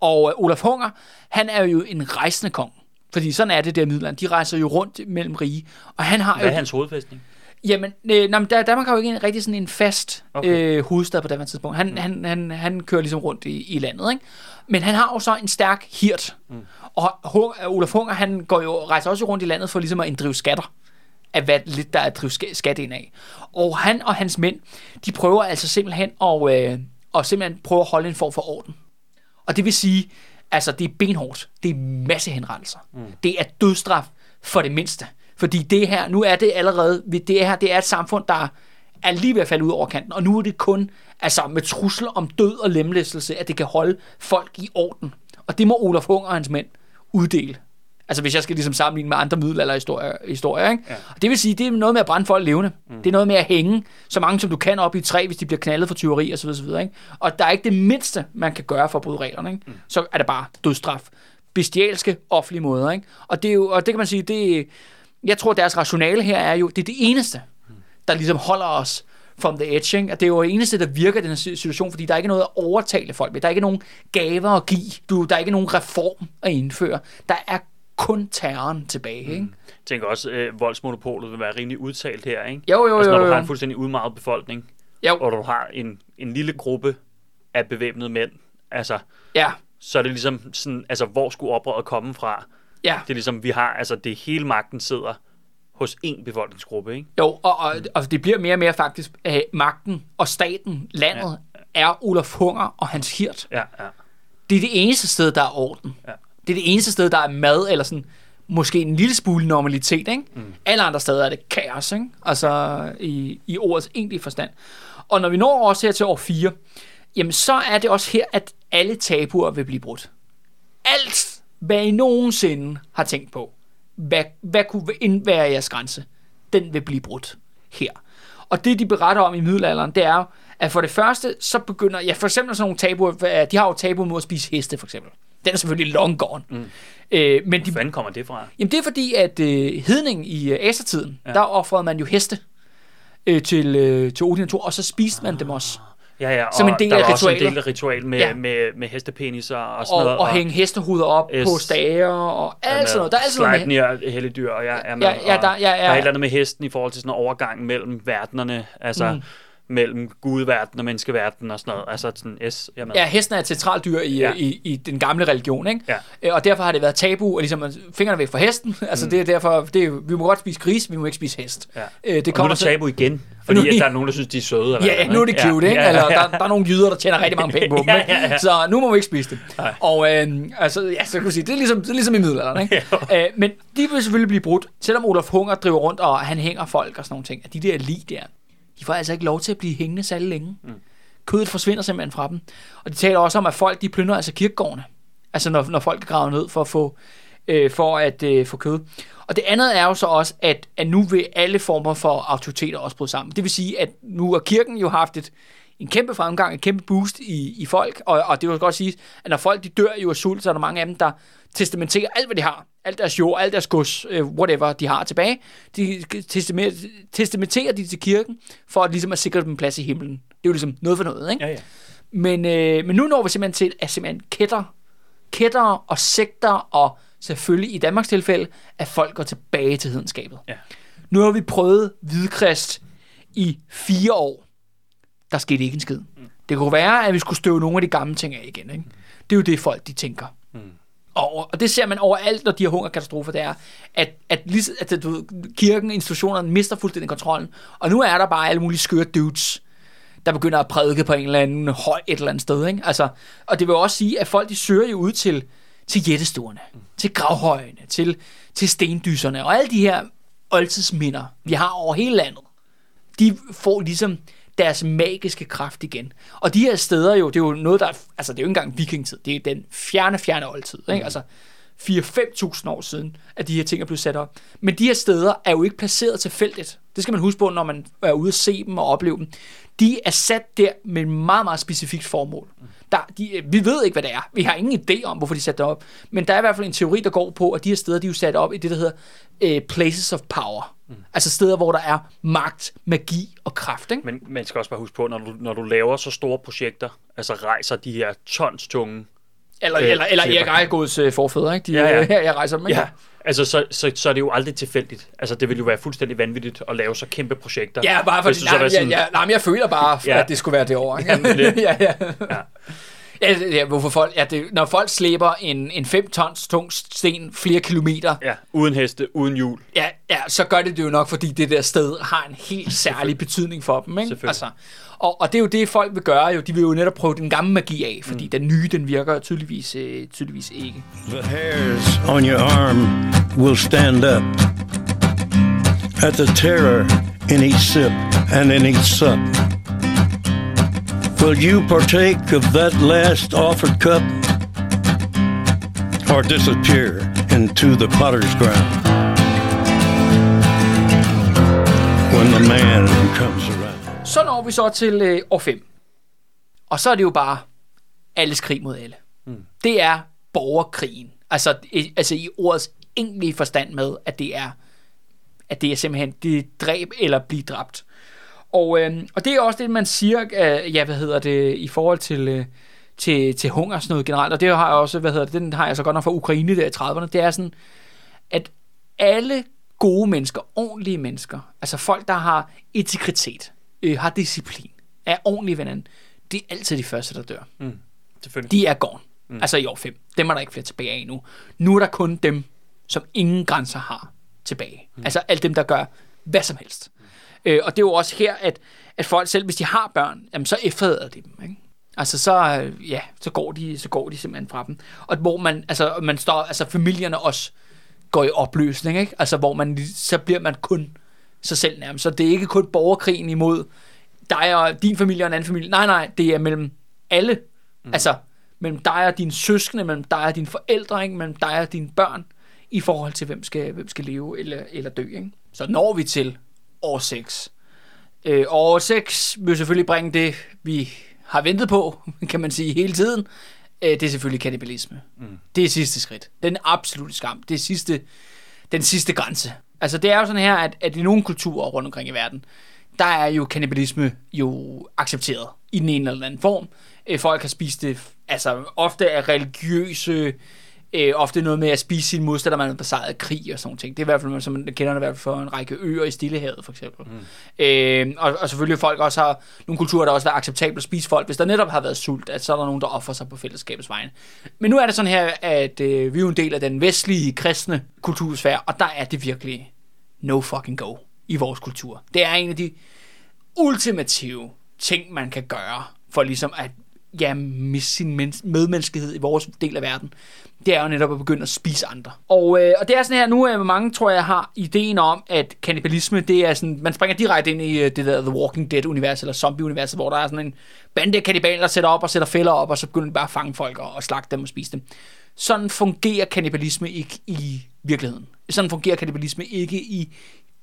Og øh, Olaf Hunger, han er jo en rejsende kong. Fordi sådan er det der Middelland. De rejser jo rundt mellem rige. Og han har Hvad jo... er hans hovedfæstning? Jamen, øh, nej, men der, Danmark har jo ikke en, rigtig sådan en fast Okay. øh, hovedstad på det tidspunkt. Han, mm. han, han, han kører ligesom rundt i, i landet, ikke? Men han har jo så en stærk hirt. Mm. Og Olaf Hunger, han går jo, rejser også rundt i landet for ligesom at inddrive skatter af hvad lidt der er at drive ska- skat ind af. Og han og hans mænd, de prøver altså simpelthen at, øh, og simpelthen prøve at holde en form for orden. Og det vil sige, altså det er benhårdt. Det er masse henrettelser. Mm. Det er dødstraf for det mindste. Fordi det her, nu er det allerede, det her, det er et samfund, der er lige ved at falde ud over kanten, og nu er det kun altså med trusler om død og lemlæstelse, at det kan holde folk i orden. Og det må Olaf Hunger og hans mænd uddele. Altså hvis jeg skal ligesom sammenligne med andre middelalderhistorier, historier, ikke? Ja. Og det vil sige, det er noget med at brænde folk levende. Mm. Det er noget med at hænge så mange som du kan op i træ, hvis de bliver knaldet for tyveri osv. osv. Ikke? Og der er ikke det mindste, man kan gøre for at bryde reglerne. Ikke? Mm. Så er det bare dødstraf. Bestialske, offentlige måder. Ikke? Og, det er jo, og det kan man sige, det, jeg tror deres rationale her er jo, det er det eneste, der ligesom holder os from the edge. Ikke? At det er jo det eneste, der virker i den her situation, fordi der er ikke noget at overtale folk med. Der er ikke nogen gaver at give. Du, der er ikke nogen reform at indføre. Der er kun terroren tilbage. Ikke? Jeg tænker også, øh, voldsmonopolet vil være rimelig udtalt her, ikke? Jo, jo, altså, når jo, du jo. har en fuldstændig udmaget befolkning, Jo, og du har en, en lille gruppe af bevæbnede mænd, altså, ja, så er det ligesom sådan, altså, hvor skulle oprøret komme fra? ja. Det er ligesom, vi har, altså, det hele magten sidder hos én befolkningsgruppe, ikke? Jo, og, og, og det bliver mere og mere faktisk, at magten og staten, landet, ja. er Olaf Hunger og hans hirt. Ja, ja. Det er det eneste sted, der er orden. Ja. Det er det eneste sted, der er mad, eller sådan, måske en lille smule normalitet, ikke? Mm. Alle andre steder er det kaos, ikke? Altså, i, i ordets egentlige forstand. Og når vi når også her til år 4, jamen så er det også her, at alle tabuer vil blive brudt. Alt, hvad I nogensinde har tænkt på, hvad, hvad kunne ind- være jeres grænse, den vil blive brudt her. Og det, de beretter om i middelalderen, det er jo, at for det første, så begynder, ja, for eksempel sådan nogle tabuer, de har jo tabu mod at spise heste, for eksempel. Den er selvfølgelig long gone. Mm. Øh, men de, Hvor fanden kommer det fra? Jamen det er fordi, at øh, hedning i øh, asertiden, ja. der offrede man jo heste øh, til, øh, til Odin og Thor, og så spiste man dem også. Ja, ja, og Som en del der af var også en del af ritual med, Ja. ja. med, med hestepeniser og sådan Og, noget. og hænge hestehoveder op Yes. på stager og alt sådan noget. Der er alt sådan noget med, Sleipnir, helligdyr, og er med. Ja, ja, der- ja, ja. Der er et eller andet med hesten i forhold til sådan en overgang mellem verdenerne, altså mm. Mellem gudverden og menneskeverden og sådan noget. Altså sådan, yes, jeg med. Ja, hesten er et centralt dyr i, Ja. i, i den gamle religion, ikke? Ja. Øh, Og derfor har det været tabu, at ligesom fingrene væk fra hesten. Altså, mm. det er derfor, det er, vi må godt spise gris, vi må ikke spise hest. Ja. Øh, det og nu er kommer til- tabu igen, fordi Nu- at der er nogen, der synes, de er søde. Eller Ja, hvad, nu er det cute, ikke? Ja, Eller, ja, ja. der, der er nogle jyder, der tjener rigtig mange penge på dem, Ja, ikke? ja, ja. Så nu må vi ikke spise det. Nej. Og øh, altså, ja, så kan du sige, det er ligesom, det er ligesom i middelalderen, ikke? øh, men de vil selvfølgelig blive brudt, selvom Olaf Hunger driver rundt, og han hænger folk og sådan nogle ting. At de der lig der, de får altså ikke lov til at blive hængende særlig længe. Mm. Kødet forsvinder simpelthen fra dem. Og de taler også om, at folk de plyndrer altså kirkegårdene. Altså når, når folk er gravet ned for at få, øh, for at øh, få kød. Og det andet er jo så også, at, at nu vil alle former for autoriteter også bryde sammen. Det vil sige, at nu har kirken jo haft et, en kæmpe fremgang, en kæmpe boost i, i folk, og, og det vil godt sige, at når folk de dør jo af sult, så er der mange af dem, der testamenterer alt, hvad de har. Alt deres jord, alt deres gods, øh, whatever de har tilbage. De testamenterer, testamenterer de til kirken, for at, ligesom at sikre dem plads i himlen. Det er jo ligesom noget for noget, ikke? Ja, ja. Men, øh, men nu når vi simpelthen til, at simpelthen kætter, kætter og sekter, og selvfølgelig i Danmarks tilfælde, at folk går tilbage til hedenskabet. Ja. Nu har vi prøvet hvidkrist i fire år. Der skete ikke en skid. Mm. Det kunne være, at vi skulle støve nogle af de gamle ting af igen. Ikke? Det er jo det, folk de tænker. Mm. Og, og det ser man overalt, når de har hungerkatastrofer, det er, at, at, lige, at du, kirken, institutionerne mister fuldstændig kontrollen. Og nu er der bare alle mulige skøre dudes, der begynder at prædike på en eller anden høj et eller andet sted. Ikke? Altså, og det vil også sige, at folk de søger jo ud til, til jættestuerne, mm. til gravhøjene, til, til stendyserne, og alle de her oldtidsminder, vi har over hele landet. de får ligesom deres magiske kraft igen. Og de her steder jo, det er jo noget, der er, altså det er jo ikke engang vikingtid, det er den fjerne, fjerne oldtid, ikke? Altså 4-5.000 år siden, at de her ting er blevet sat op. Men de her steder er jo ikke placeret tilfældigt. Det skal man huske på, når man er ude at se dem og opleve dem. De er sat der med et meget, meget specifikt formål. Der, de, vi ved ikke, hvad det er. Vi har ingen idé om, hvorfor de satte det op. Men der er i hvert fald en teori, der går på, at de her steder, de er jo sat op i det, der hedder øh, places of power. Mm. Altså steder, hvor der er magt, magi og kraft. Ikke? Men man skal også bare huske på, når du, når du laver så store projekter, altså rejser de her tons tunge Eller, Øh, eller, eller klipper. Erik Ejgaards øh, forfædre, ikke? De, Ja, ja. ja. jeg rejser dem, ikke? Ja, altså så, så, så er det jo aldrig tilfældigt. Altså det vil jo være fuldstændig vanvittigt at lave så kæmpe projekter. Ja, bare fordi, nej, sådan- ja, ja, nej, men jeg føler bare, Ja. ja. at det skulle være det. Ikke? Jamen, det- ja, ja. Ja. Ja, ja, hvorfor folk, ja, det, når folk slæber en, en 5 tons tung sten flere kilometer, Ja, uden heste, uden hjul. ja, ja, så gør det det jo nok, fordi det der sted har en helt særlig betydning for dem. Ikke? Altså, og, og det er jo det, folk vil gøre. Jo. De vil jo netop prøve den gamle magi af, fordi mm. den nye, den virker tydeligvis, øh, tydeligvis ikke. The hairs on your arm will stand up at the terror in each sip and in each sup. Will you partake of that last offered cup or disappear into the potter's ground when the man comes around? Så når vi så til øh, år 5. Og så er det jo bare alles krig mod alle. Mm. Det er borgerkrigen. Altså, i, altså i ordets egentlige forstand med, at det er at det er simpelthen det er dræb eller blive dræbt. Og, øh, og det er også det, man siger, øh, ja, hvad hedder det, i forhold til, øh, til, til hungersnød generelt, og det har jeg også, hvad hedder det, den har jeg så godt nok fra Ukraine der i 30'erne, det er sådan, at alle gode mennesker, ordentlige mennesker, altså folk, der har integritet, øh, har disciplin, er ordentlige ved hinanden, det er altid de første, der dør. Mm, selvfølgelig. De er gone. Mm. Altså i år 5. Dem er der ikke flere tilbage af nu. Nu er der kun dem, som ingen grænser har tilbage. Mm. Altså alle dem, der gør hvad som helst. Øh, og det er jo også her, at, at folk selv, hvis de har børn, jamen, så efterlader de dem. Ikke? Altså så, øh, ja, så går, de, så går de simpelthen fra dem. Og hvor man, altså, man står, altså familierne også går i opløsning, ikke? Altså hvor man, så bliver man kun sig selv nærmest. Så det er ikke kun borgerkrigen imod dig og din familie og en anden familie. Nej, nej, det er mellem alle. Mm. Altså mellem dig og dine søskende, mellem dig og dine forældre, ikke? mellem dig og dine børn, i forhold til, hvem skal, hvem skal leve eller, eller dø. Ikke? Så når vi til år 6. Øh, og år 6 vil selvfølgelig bringe det, vi har ventet på, kan man sige, hele tiden. Øh, det er selvfølgelig kannibalisme. Mm. Det er sidste skridt. Den absolutte skam. Det er sidste, den sidste grænse. Altså det er jo sådan her, at, at i nogle kulturer rundt omkring i verden, der er jo kannibalisme jo accepteret i den ene eller anden form. Øh, folk har spist det, altså ofte af religiøse, øh, ofte noget med at spise sin modstander, man har besejret af krig og sådan ting. Det er i hvert fald, som man kender det i hvert fald for en række øer i Stillehavet, for eksempel. Mm. Øh, og, og selvfølgelig folk også har nogle kulturer, der også er acceptabelt at spise folk, hvis der netop har været sult, at så er der nogen, der offrer sig på fællesskabets vegne. Men nu er det sådan her, at øh, vi er jo en del af den vestlige kristne kultursfære, og der er det virkelig no fucking go i vores kultur. Det er en af de ultimative ting, man kan gøre for ligesom at ja, med sin men- medmenneskelighed i vores del af verden. Det er jo netop at begynde at spise andre. Og, øh, og det er sådan her, nu øh, er mange, tror jeg, har ideen om, at kannibalisme, det er sådan, man springer direkte ind i øh, det der The Walking Dead-univers, eller zombie-universet, hvor der er sådan en bande af kannibaler, der sætter op og sætter fælder op, og så begynder de bare at fange folk og, og slagte dem og spise dem. Sådan fungerer kannibalisme ikke i virkeligheden. Sådan fungerer kannibalisme ikke i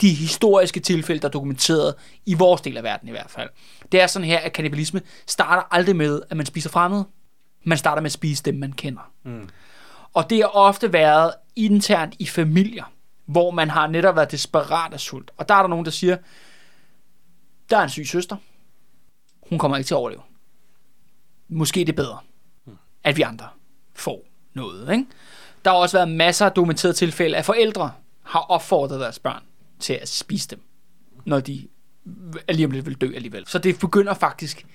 de historiske tilfælde, der er dokumenteret i vores del af verden i hvert fald. Det er sådan her, at kannibalisme starter aldrig med, at man spiser fremmede. Man starter med at spise dem, man kender. Mm. Og det har ofte været internt i familier, hvor man har netop været desperat af sult. Og der er der nogen, der siger, der er en syg søster. Hun kommer ikke til at overleve. Måske er det bedre, at vi andre får noget. Ikke? Der har også været masser af dokumenterede tilfælde, at forældre har opfordret deres børn til at spise dem, når de lige om lidt vil dø alligevel. Så det begynder faktisk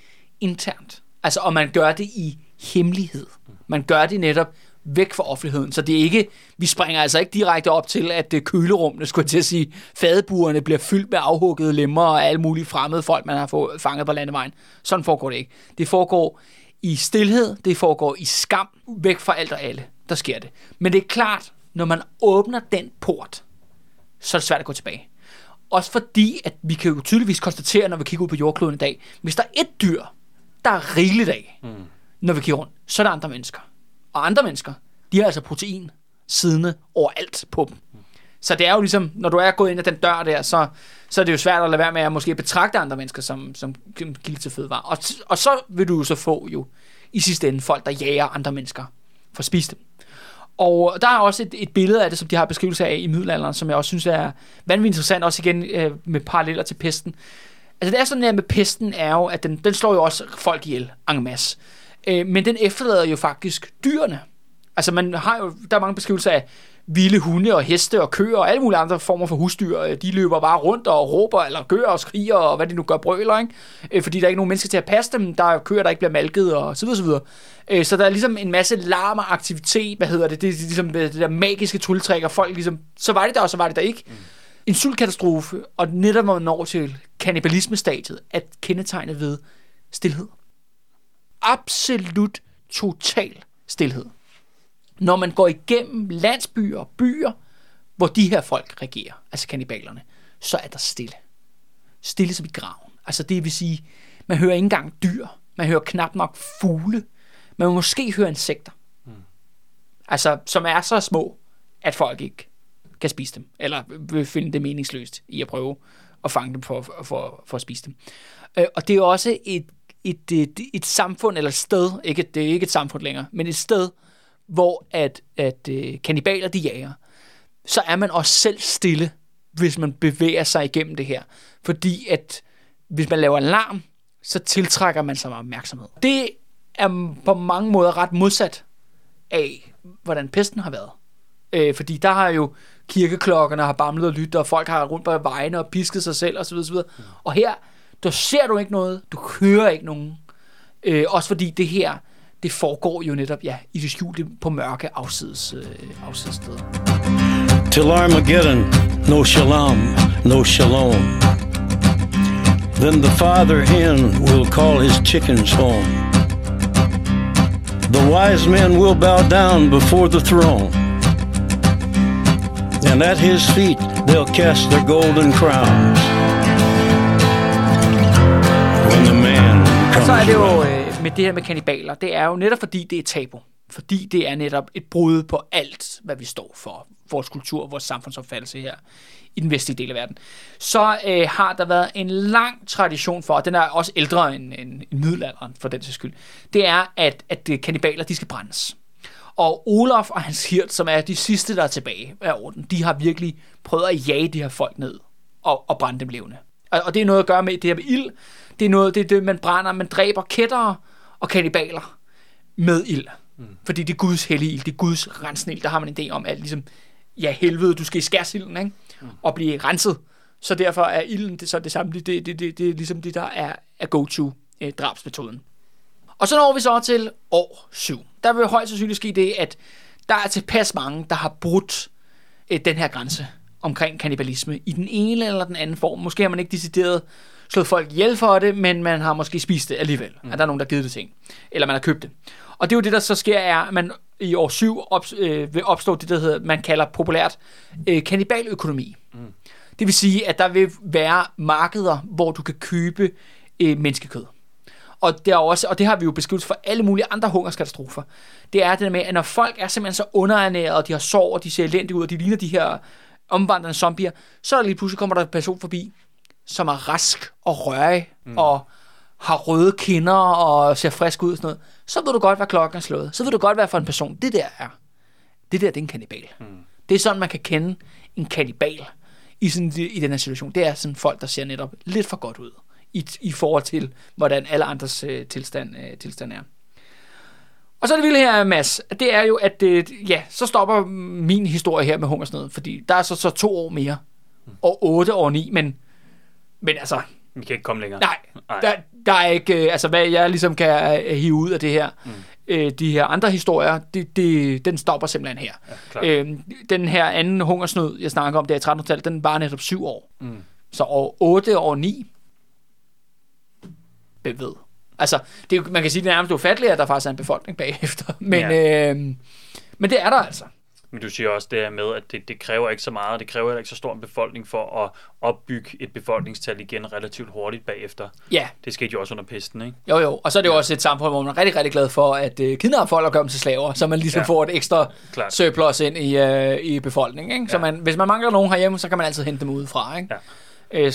internt. Altså, og man gør det i hemmelighed. Man gør det netop væk fra offentligheden. Så det er ikke, vi springer altså ikke direkte op til, at øh, kølerummene, skulle jeg til at sige, fadeburene bliver fyldt med afhuggede lemmer og alle mulige fremmede folk, man har fået fanget på landevejen. Sådan foregår det ikke. Det foregår i stillhed, det foregår i skam, væk fra alt og alle. Der sker det. Men det er klart, når man åbner den port, så er det svært at gå tilbage. Også fordi, at vi kan jo tydeligvis konstatere, når vi kigger ud på jordkloden i dag, hvis der er et dyr, der er rigeligt af, mm. når vi kigger rundt, så er der andre mennesker. Og andre mennesker, de har altså protein siddende overalt på dem. Så det er jo ligesom, når du er gået ind ad den dør der, så, så er det jo svært at lade være med at måske betragte andre mennesker som, som kilde til fødevare. Og, og så vil du så få jo i sidste ende folk, der jager andre mennesker for at spise dem. Og der er også et, et billede af det, som de har beskrivelse af i middelalderen, som jeg også synes er vanvittigt interessant, også igen øh, med paralleller til pesten. Altså det er sådan her med pesten er jo, at den, den slår jo også folk ihjel, en masse. Øh, men den efterlader jo faktisk dyrene. Altså man har jo, der er mange beskrivelser af vilde hunde og heste og køer og alle mulige andre former for husdyr. Øh, de løber bare rundt og råber eller gør og skriger og hvad de nu gør brøler, ikke? Øh, fordi der er ikke nogen mennesker til at passe dem. Der er køer, der ikke bliver malket og så videre, så videre. Øh, så der er ligesom en masse larm og aktivitet, hvad hedder det, det er ligesom det der magiske trylletræk, og folk ligesom, så var det der, og så var det der ikke. Mm. En sultkatastrofe, og netop når man når til kannibalismestadiet, at kendetegnet ved stillhed. Absolut total stillhed når man går igennem landsbyer og byer, hvor de her folk regerer, altså kanibalerne, så er der stille. Stille som i graven. Altså det vil sige, man hører ikke engang dyr. Man hører knap nok fugle. Man måske høre insekter. Mm. Altså, som er så små, at folk ikke kan spise dem. Eller vil finde det meningsløst i at prøve at fange dem for, for, for at spise dem. Øh, og det er også et, et, et, et samfund, eller et sted, ikke, det er ikke et samfund længere, men et sted, hvor at, at øh, kanibaler de jager, så er man også selv stille, hvis man bevæger sig igennem det her. Fordi at hvis man laver alarm, så tiltrækker man sig opmærksomhed. Det er på mange måder ret modsat af, hvordan pesten har været. Øh, fordi der har jo kirkeklokkerne har bamlet og lyttet, og folk har rundt på vejene og pisket sig selv osv. osv. Mm. Og her, der ser du ikke noget, du hører ikke nogen. Øh, også fordi det her, det foregår jo netop ja, i det skjulte på mørke afsides, øh, afsidessteder. Till Armageddon, no shalom, no shalom. Then the father hen will call his chickens home. The wise men will bow down before the throne. And at his feet they'll cast their golden crowns. When the man comes Så er det jo øh, med det her med kanibaler, det er jo netop fordi, det er tabu. Fordi det er netop et brud på alt, hvad vi står for. Vores kultur, vores samfundsopfattelse her i den vestlige del af verden. Så øh, har der været en lang tradition for, og den er også ældre end, end, end middelalderen for den skyld, det er, at, at øh, kanibaler, de skal brændes. Og Olaf og hans hirt, som er de sidste, der er tilbage af orden, de har virkelig prøvet at jage de her folk ned og, og brænde dem levende. Og, og det er noget at gøre med det her med ild. Det er noget, det er det, man brænder. Man dræber kættere og kanibaler med ild. Mm. Fordi det er Guds hellige ild, det er Guds rensende ild. Der har man en idé om, at ligesom, ja helvede, du skal i skærsilden, ikke? Mm. Og blive renset. Så derfor er ilden det, så det samme. Det, det, det, det, det er ligesom det, der er, er go-to eh, drabsmetoden. Og så når vi så til år 7. Der vil højst sandsynligt ske det, at der er tilpas mange, der har brudt eh, den her grænse omkring kannibalisme i den ene eller den anden form. Måske har man ikke decideret slået folk ihjel for det, men man har måske spist det alligevel. Mm. At der er nogen, der har givet det ting. Eller man har købt det. Og det er jo det, der så sker, er, at man i år 7 op, øh, vil opstå det, der hedder, man kalder populært øh, kanibaløkonomi. Mm. Det vil sige, at der vil være markeder, hvor du kan købe øh, menneskekød. Og det, er også, og det har vi jo beskrevet for alle mulige andre hungerskatastrofer. Det er det der med, at når folk er simpelthen så underernæret, og de har sår, og de ser elendige ud, og de ligner de her omvandrende zombier, så er der lige pludselig kommer der en person forbi, som er rask og rørig mm. og har røde kinder og ser frisk ud og sådan noget, så ved du godt, hvad klokken er slået. Så ved du godt, hvad for en person det der er. Det der, det er en kannibal. Mm. Det er sådan, man kan kende en kannibal i, sådan, i den her situation. Det er sådan folk, der ser netop lidt for godt ud i, i forhold til, hvordan alle andres øh, tilstand, øh, tilstand er. Og så er det vilde her, Mads, det er jo, at øh, ja, så stopper min historie her med hungersnød, fordi der er så, så to år mere, mm. og otte år ni, men men altså... Vi kan ikke komme længere. Nej, nej. Der, der er ikke... Øh, altså, hvad jeg ligesom kan uh, hive ud af det her, mm. øh, de her andre historier, det, det, den stopper simpelthen her. Ja, øh, den her anden hungersnød, jeg snakker om, det er i 1300-tallet, den var netop syv år. Mm. Så år 8 og 9, hvem ved? Altså, det, man kan sige, det er nærmest ufatteligt, at der faktisk er en befolkning bagefter. Men, ja. øh, men det er der altså. Men du siger også det her med, at det, det kræver ikke så meget, det kræver heller ikke så stor en befolkning for at opbygge et befolkningstal igen relativt hurtigt bagefter. Ja, Det skete jo også under pesten, ikke? jo jo. Og så er det jo også et samfund, hvor man er rigtig, rigtig glad for at øh, kidnappe folk og gøre dem til slaver, så man ligesom ja. Ja. får et ekstra Klart. surplus ind i, øh, i befolkningen. Ikke? Så Ja. man, hvis man mangler nogen herhjemme, så kan man altid hente dem udefra. Ikke? Ja. Øh,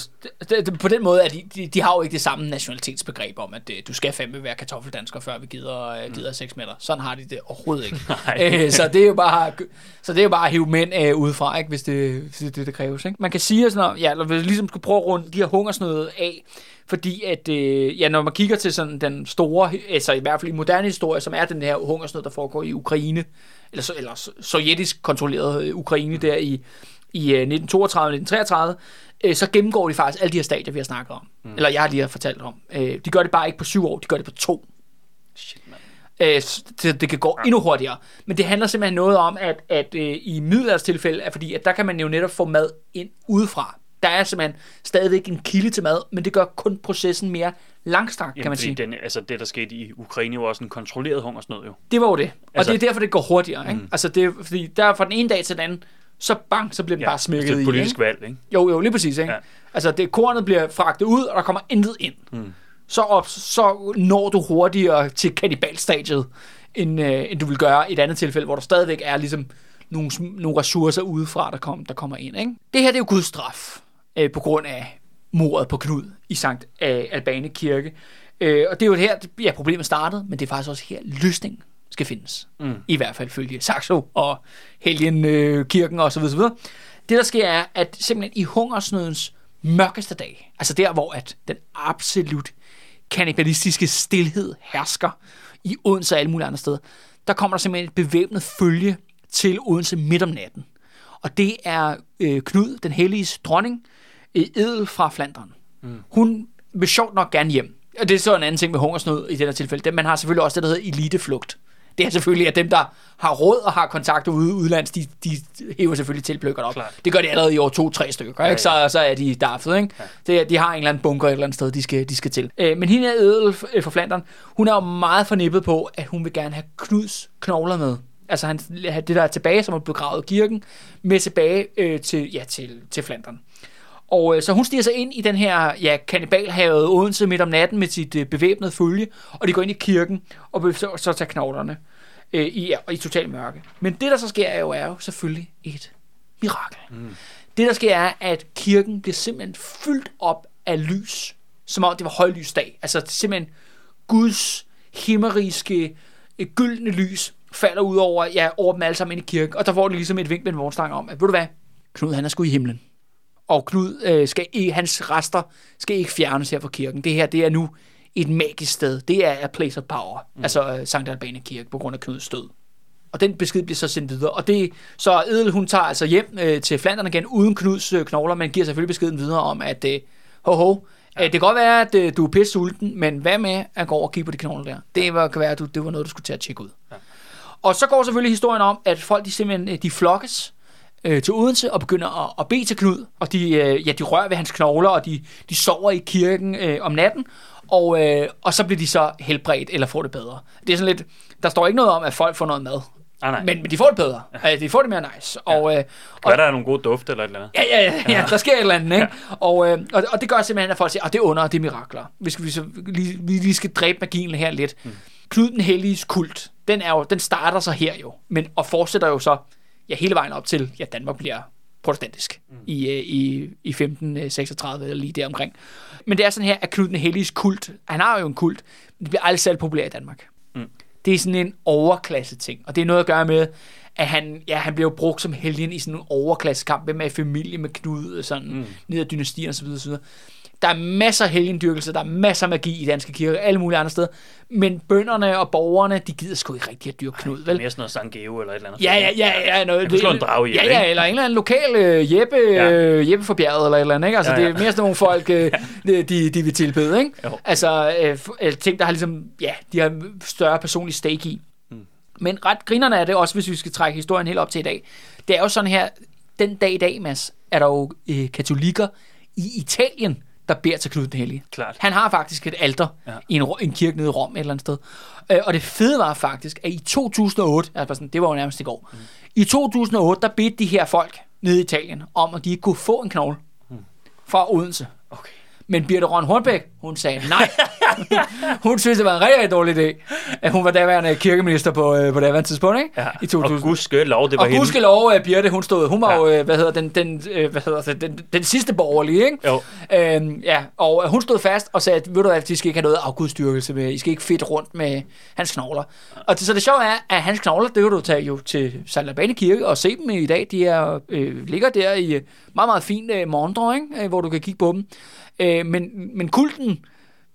det, det, på den måde, at de, de, de har jo ikke det samme nationalitetsbegreb om, at øh, du skal fandme være kartoffeldansker, før vi gider, øh, gider 6 meter. Sådan har de det overhovedet ikke. øh, så det er jo bare, så det er jo bare at hive mænd øh, udefra, ikke, hvis, det, hvis det det, der kræves. Ikke? Man kan sige, sådan, noget, ja, eller hvis vi ligesom skulle prøve at runde de her hungersnøde af, fordi at, øh, ja, når man kigger til sådan den store, altså i hvert fald i moderne historie, som er den her hungersnød, der foregår i Ukraine, eller, så, eller so- sovjetisk kontrolleret øh, Ukraine der i, i øh, 1932-1933, øh, så gennemgår de faktisk alle de her stadier, vi har snakket om. Mm. Eller jeg har lige har fortalt om. Øh, de gør det bare ikke på syv år, de gør det på to. Shit, mand. Øh, det, det kan gå endnu hurtigere. Men det handler simpelthen noget om, at, at øh, i middelalderstilfælde, er fordi, at der kan man jo netop få mad ind udefra. Der er simpelthen stadigvæk en kilde til mad, men det gør kun processen mere langstrakt, kan man sige. Den, altså det, der skete i Ukraine, var også en kontrolleret hungersnød, jo. Det var jo det. Og Altså- det er derfor, det går hurtigere. Ikke? Altså, det er, fordi der fra den ene dag til den anden, så bang, så bliver den Ja, bare smækket det er i. et politisk ikke? valg, ikke? Jo, jo, lige præcis. Ikke? Ja. Altså, det, kornet bliver fragtet ud, og der kommer intet ind. Mm. Så, op, så når du hurtigere til kanibalstadiet, end, øh, end du vil gøre i et andet tilfælde, hvor der stadigvæk er ligesom nogle, nogle ressourcer udefra, der, kom, der kommer ind. Ikke? Det her det er jo Guds straf øh, på grund af mordet på Knud i Sankt øh, Albane Kirke. Øh, og det er jo her, ja, problemet startede, men det er faktisk også her, løsningen skal findes. Mm. I hvert fald følge Saxo og Helgen øh, kirken og så videre, så videre. Det der sker er, at simpelthen i hungersnødens mørkeste dag, altså der hvor at den absolut kannibalistiske stillhed hersker i Odense og alle mulige andre steder, der kommer der simpelthen et bevæbnet følge til Odense midt om natten. Og det er øh, Knud, den hellige dronning, øh, edel fra Flandern. Mm. Hun vil sjovt nok gerne hjem. Og det er så en anden ting med hungersnød i det her tilfælde. Man har selvfølgelig også det, der hedder eliteflugt. Det er selvfølgelig, at dem, der har råd og har kontakter ude udlands, de, de hæver selvfølgelig tilpløkkerne op. Klart. Det gør de allerede i år to-tre stykker, ikke? Så, så er de daffet. Ikke? Ja. Det, de har en eller anden bunker et eller andet sted, de skal, de skal til. Øh, men hende er edel øh, fra Flandern. Hun er jo meget fornippet på, at hun vil gerne have Knuds knogler med. Altså han, det der er tilbage, som er begravet i kirken, med tilbage øh, til, ja, til, til Flandern. Og øh, så hun stiger sig ind i den her ja, kanibalhavet Odense midt om natten med sit øh, bevæbnede følge, og de går ind i kirken og så, så tage knoglerne øh, i, i total mørke. Men det, der så sker, er jo, er jo selvfølgelig et mirakel. Mm. Det, der sker, er, at kirken bliver simpelthen fyldt op af lys, som om det var højlysdag. Altså simpelthen Guds himmeriske øh, gyldne lys falder ud over, ja, over dem alle sammen ind i kirken, og der får de ligesom et vink med en vognstang om, at ved du hvad, Knud han er sgu i himlen og Knud øh, skal ikke, hans rester skal ikke fjernes her fra kirken. Det her, det er nu et magisk sted. Det er a place of power. Mm. Altså øh, Sankt Albane Kirke på grund af Knuds død. Og den besked bliver så sendt videre. Og det, så Edel, hun tager altså hjem øh, til Flandern igen, uden Knuds øh, knogler, men giver selvfølgelig beskeden videre om, at øh, ho, ho, ja. øh, det kan godt være, at øh, du er pisse sulten, men hvad med at gå over og kigge på de knogler der? Det var, kan være, at du, det var noget, du skulle tage at tjekke ud. Ja. Og så går selvfølgelig historien om, at folk de simpelthen øh, de flokkes øh, til Odense og begynder at, at bede til Knud. Og de, øh, ja, de rører ved hans knogler, og de, de sover i kirken øh, om natten. Og, øh, og så bliver de så helbredt, eller får det bedre. Det er sådan lidt, der står ikke noget om, at folk får noget mad. Ah, nej. Men, men de får det bedre. Ja. De får det mere nice. Og, øh, og, Hvad der er nogle gode dufte eller et eller andet? Ja, ja, ja, ja, der sker et eller andet, ikke? Og, øh, og, og det gør simpelthen, at folk siger, at det er under, det er mirakler. Vi, skal, vi, så, lige, vi lige skal dræbe magien her lidt. Mm. Knud den Helliges kult, den, er jo, den starter så her jo, men, og fortsætter jo så ja, hele vejen op til, ja, Danmark bliver protestantisk mm. i, øh, i, i 1536 eller lige deromkring. Men det er sådan her, at Knud den Helliges kult, han har jo en kult, men det bliver aldrig særlig populær i Danmark. Mm. Det er sådan en overklasse ting, og det er noget at gøre med, at han, ja, han bliver jo brugt som helgen i sådan en overklassekamp, hvem er i familie med Knud, sådan, mm. ned ad dynastier og så videre, så videre. Der er masser af helgendyrkelse, der er masser af magi i danske kirker, alle mulige andre steder. Men bønderne og borgerne, de gider sgu ikke rigtig at dyrke Knud, vel? Mere sådan noget Sangeo eller et eller andet. Ja, ja, ja, ja. Noget, kunne slå en drage ihjel, Ja, ja, eller en eller anden lokal uh, Jeppe, Ja. uh, Jeppe for bjerget, eller et eller andet, ikke? Altså, Ja, ja, det er mere sådan nogle folk, uh, de, de, de vil tilbede, ikke? Jo. Altså, f- uh, ting, der har ligesom, ja, de har større personlig stake i. Mm. Men ret grinerne er det også, hvis vi skal trække historien helt op til i dag. Det er jo sådan her, den dag i dag, Mads, er der jo uh, katolikker i Italien, der beder til Knud den Hellige. Klart. Han har faktisk et alter ja. I en, en kirke nede i Rom et eller andet sted. Øh, og det fede var faktisk, at i 2008, altså sådan, det var jo nærmest i går, mm. i 2008, der bedte de her folk nede i Italien om, at de ikke kunne få en knogle fra Odense. Okay. Men Birte Røn Hornbæk, hun sagde nej. hun synes, det var en rigtig, dårlig idé, at hun var daværende kirkeminister på, øh, på daværende tidspunkt, ikke? Ja. I 2000. Og gudske lov, det var Og hende. lov, at Birte, hun stod, hun var Ja. jo, øh, hvad hedder den, den, øh, hvad hedder det, den, den sidste borgerlige, ikke? Jo. Øhm, ja, og øh, hun stod fast og sagde, at ved du hvad, de skal ikke have noget afgudstyrkelse med, I skal ikke fedt rundt med hans knogler. Og det, så det sjove er, at hans knogler, det kan du tage jo til St. Labane Kirke og se dem i dag. De er, øh, ligger der i øh, meget, meget fint øh, morgendrøg, ikke? Øh, hvor du kan kigge på dem. Øh, men, men kulten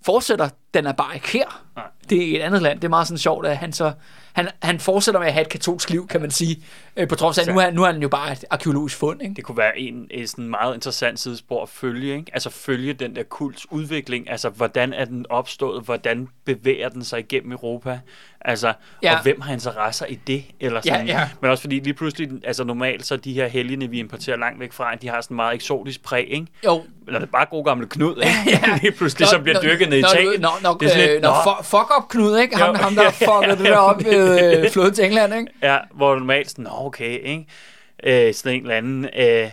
fortsætter, den er bare ikke her. Nej. Det er et andet land. Det er meget sådan sjovt, at han så han, han fortsætter med at have et katolsk liv, kan man sige. Øh, på trods af, at nu er, nu er han jo bare et arkeologisk fund. Ikke? Det kunne være en, en sådan meget interessant sidespor at følge, ikke? Altså følge den der kults udvikling, altså hvordan er den opstået, hvordan bevæger den sig igennem Europa, altså, Ja. ja. og hvem har interesser i det, eller Ja, sådan. ja. Men også fordi lige pludselig, altså normalt, så de her helgene, vi importerer langt væk fra, de har sådan meget eksotisk præg, ikke? Jo, Eller det er bare god gamle Knud, ikke? ja. lige pludselig, så bliver dyrket ned i Nå, Italien. Nå, nå, det er øh, lidt, nå, nå, fu- fuck up Knud, ikke? Ham, Jo. ham der fuckede det der op ved øh, floden til England, ikke? Ja, hvor normalt sådan, nå, okay, ikke? Øh, sådan en eller anden, øh,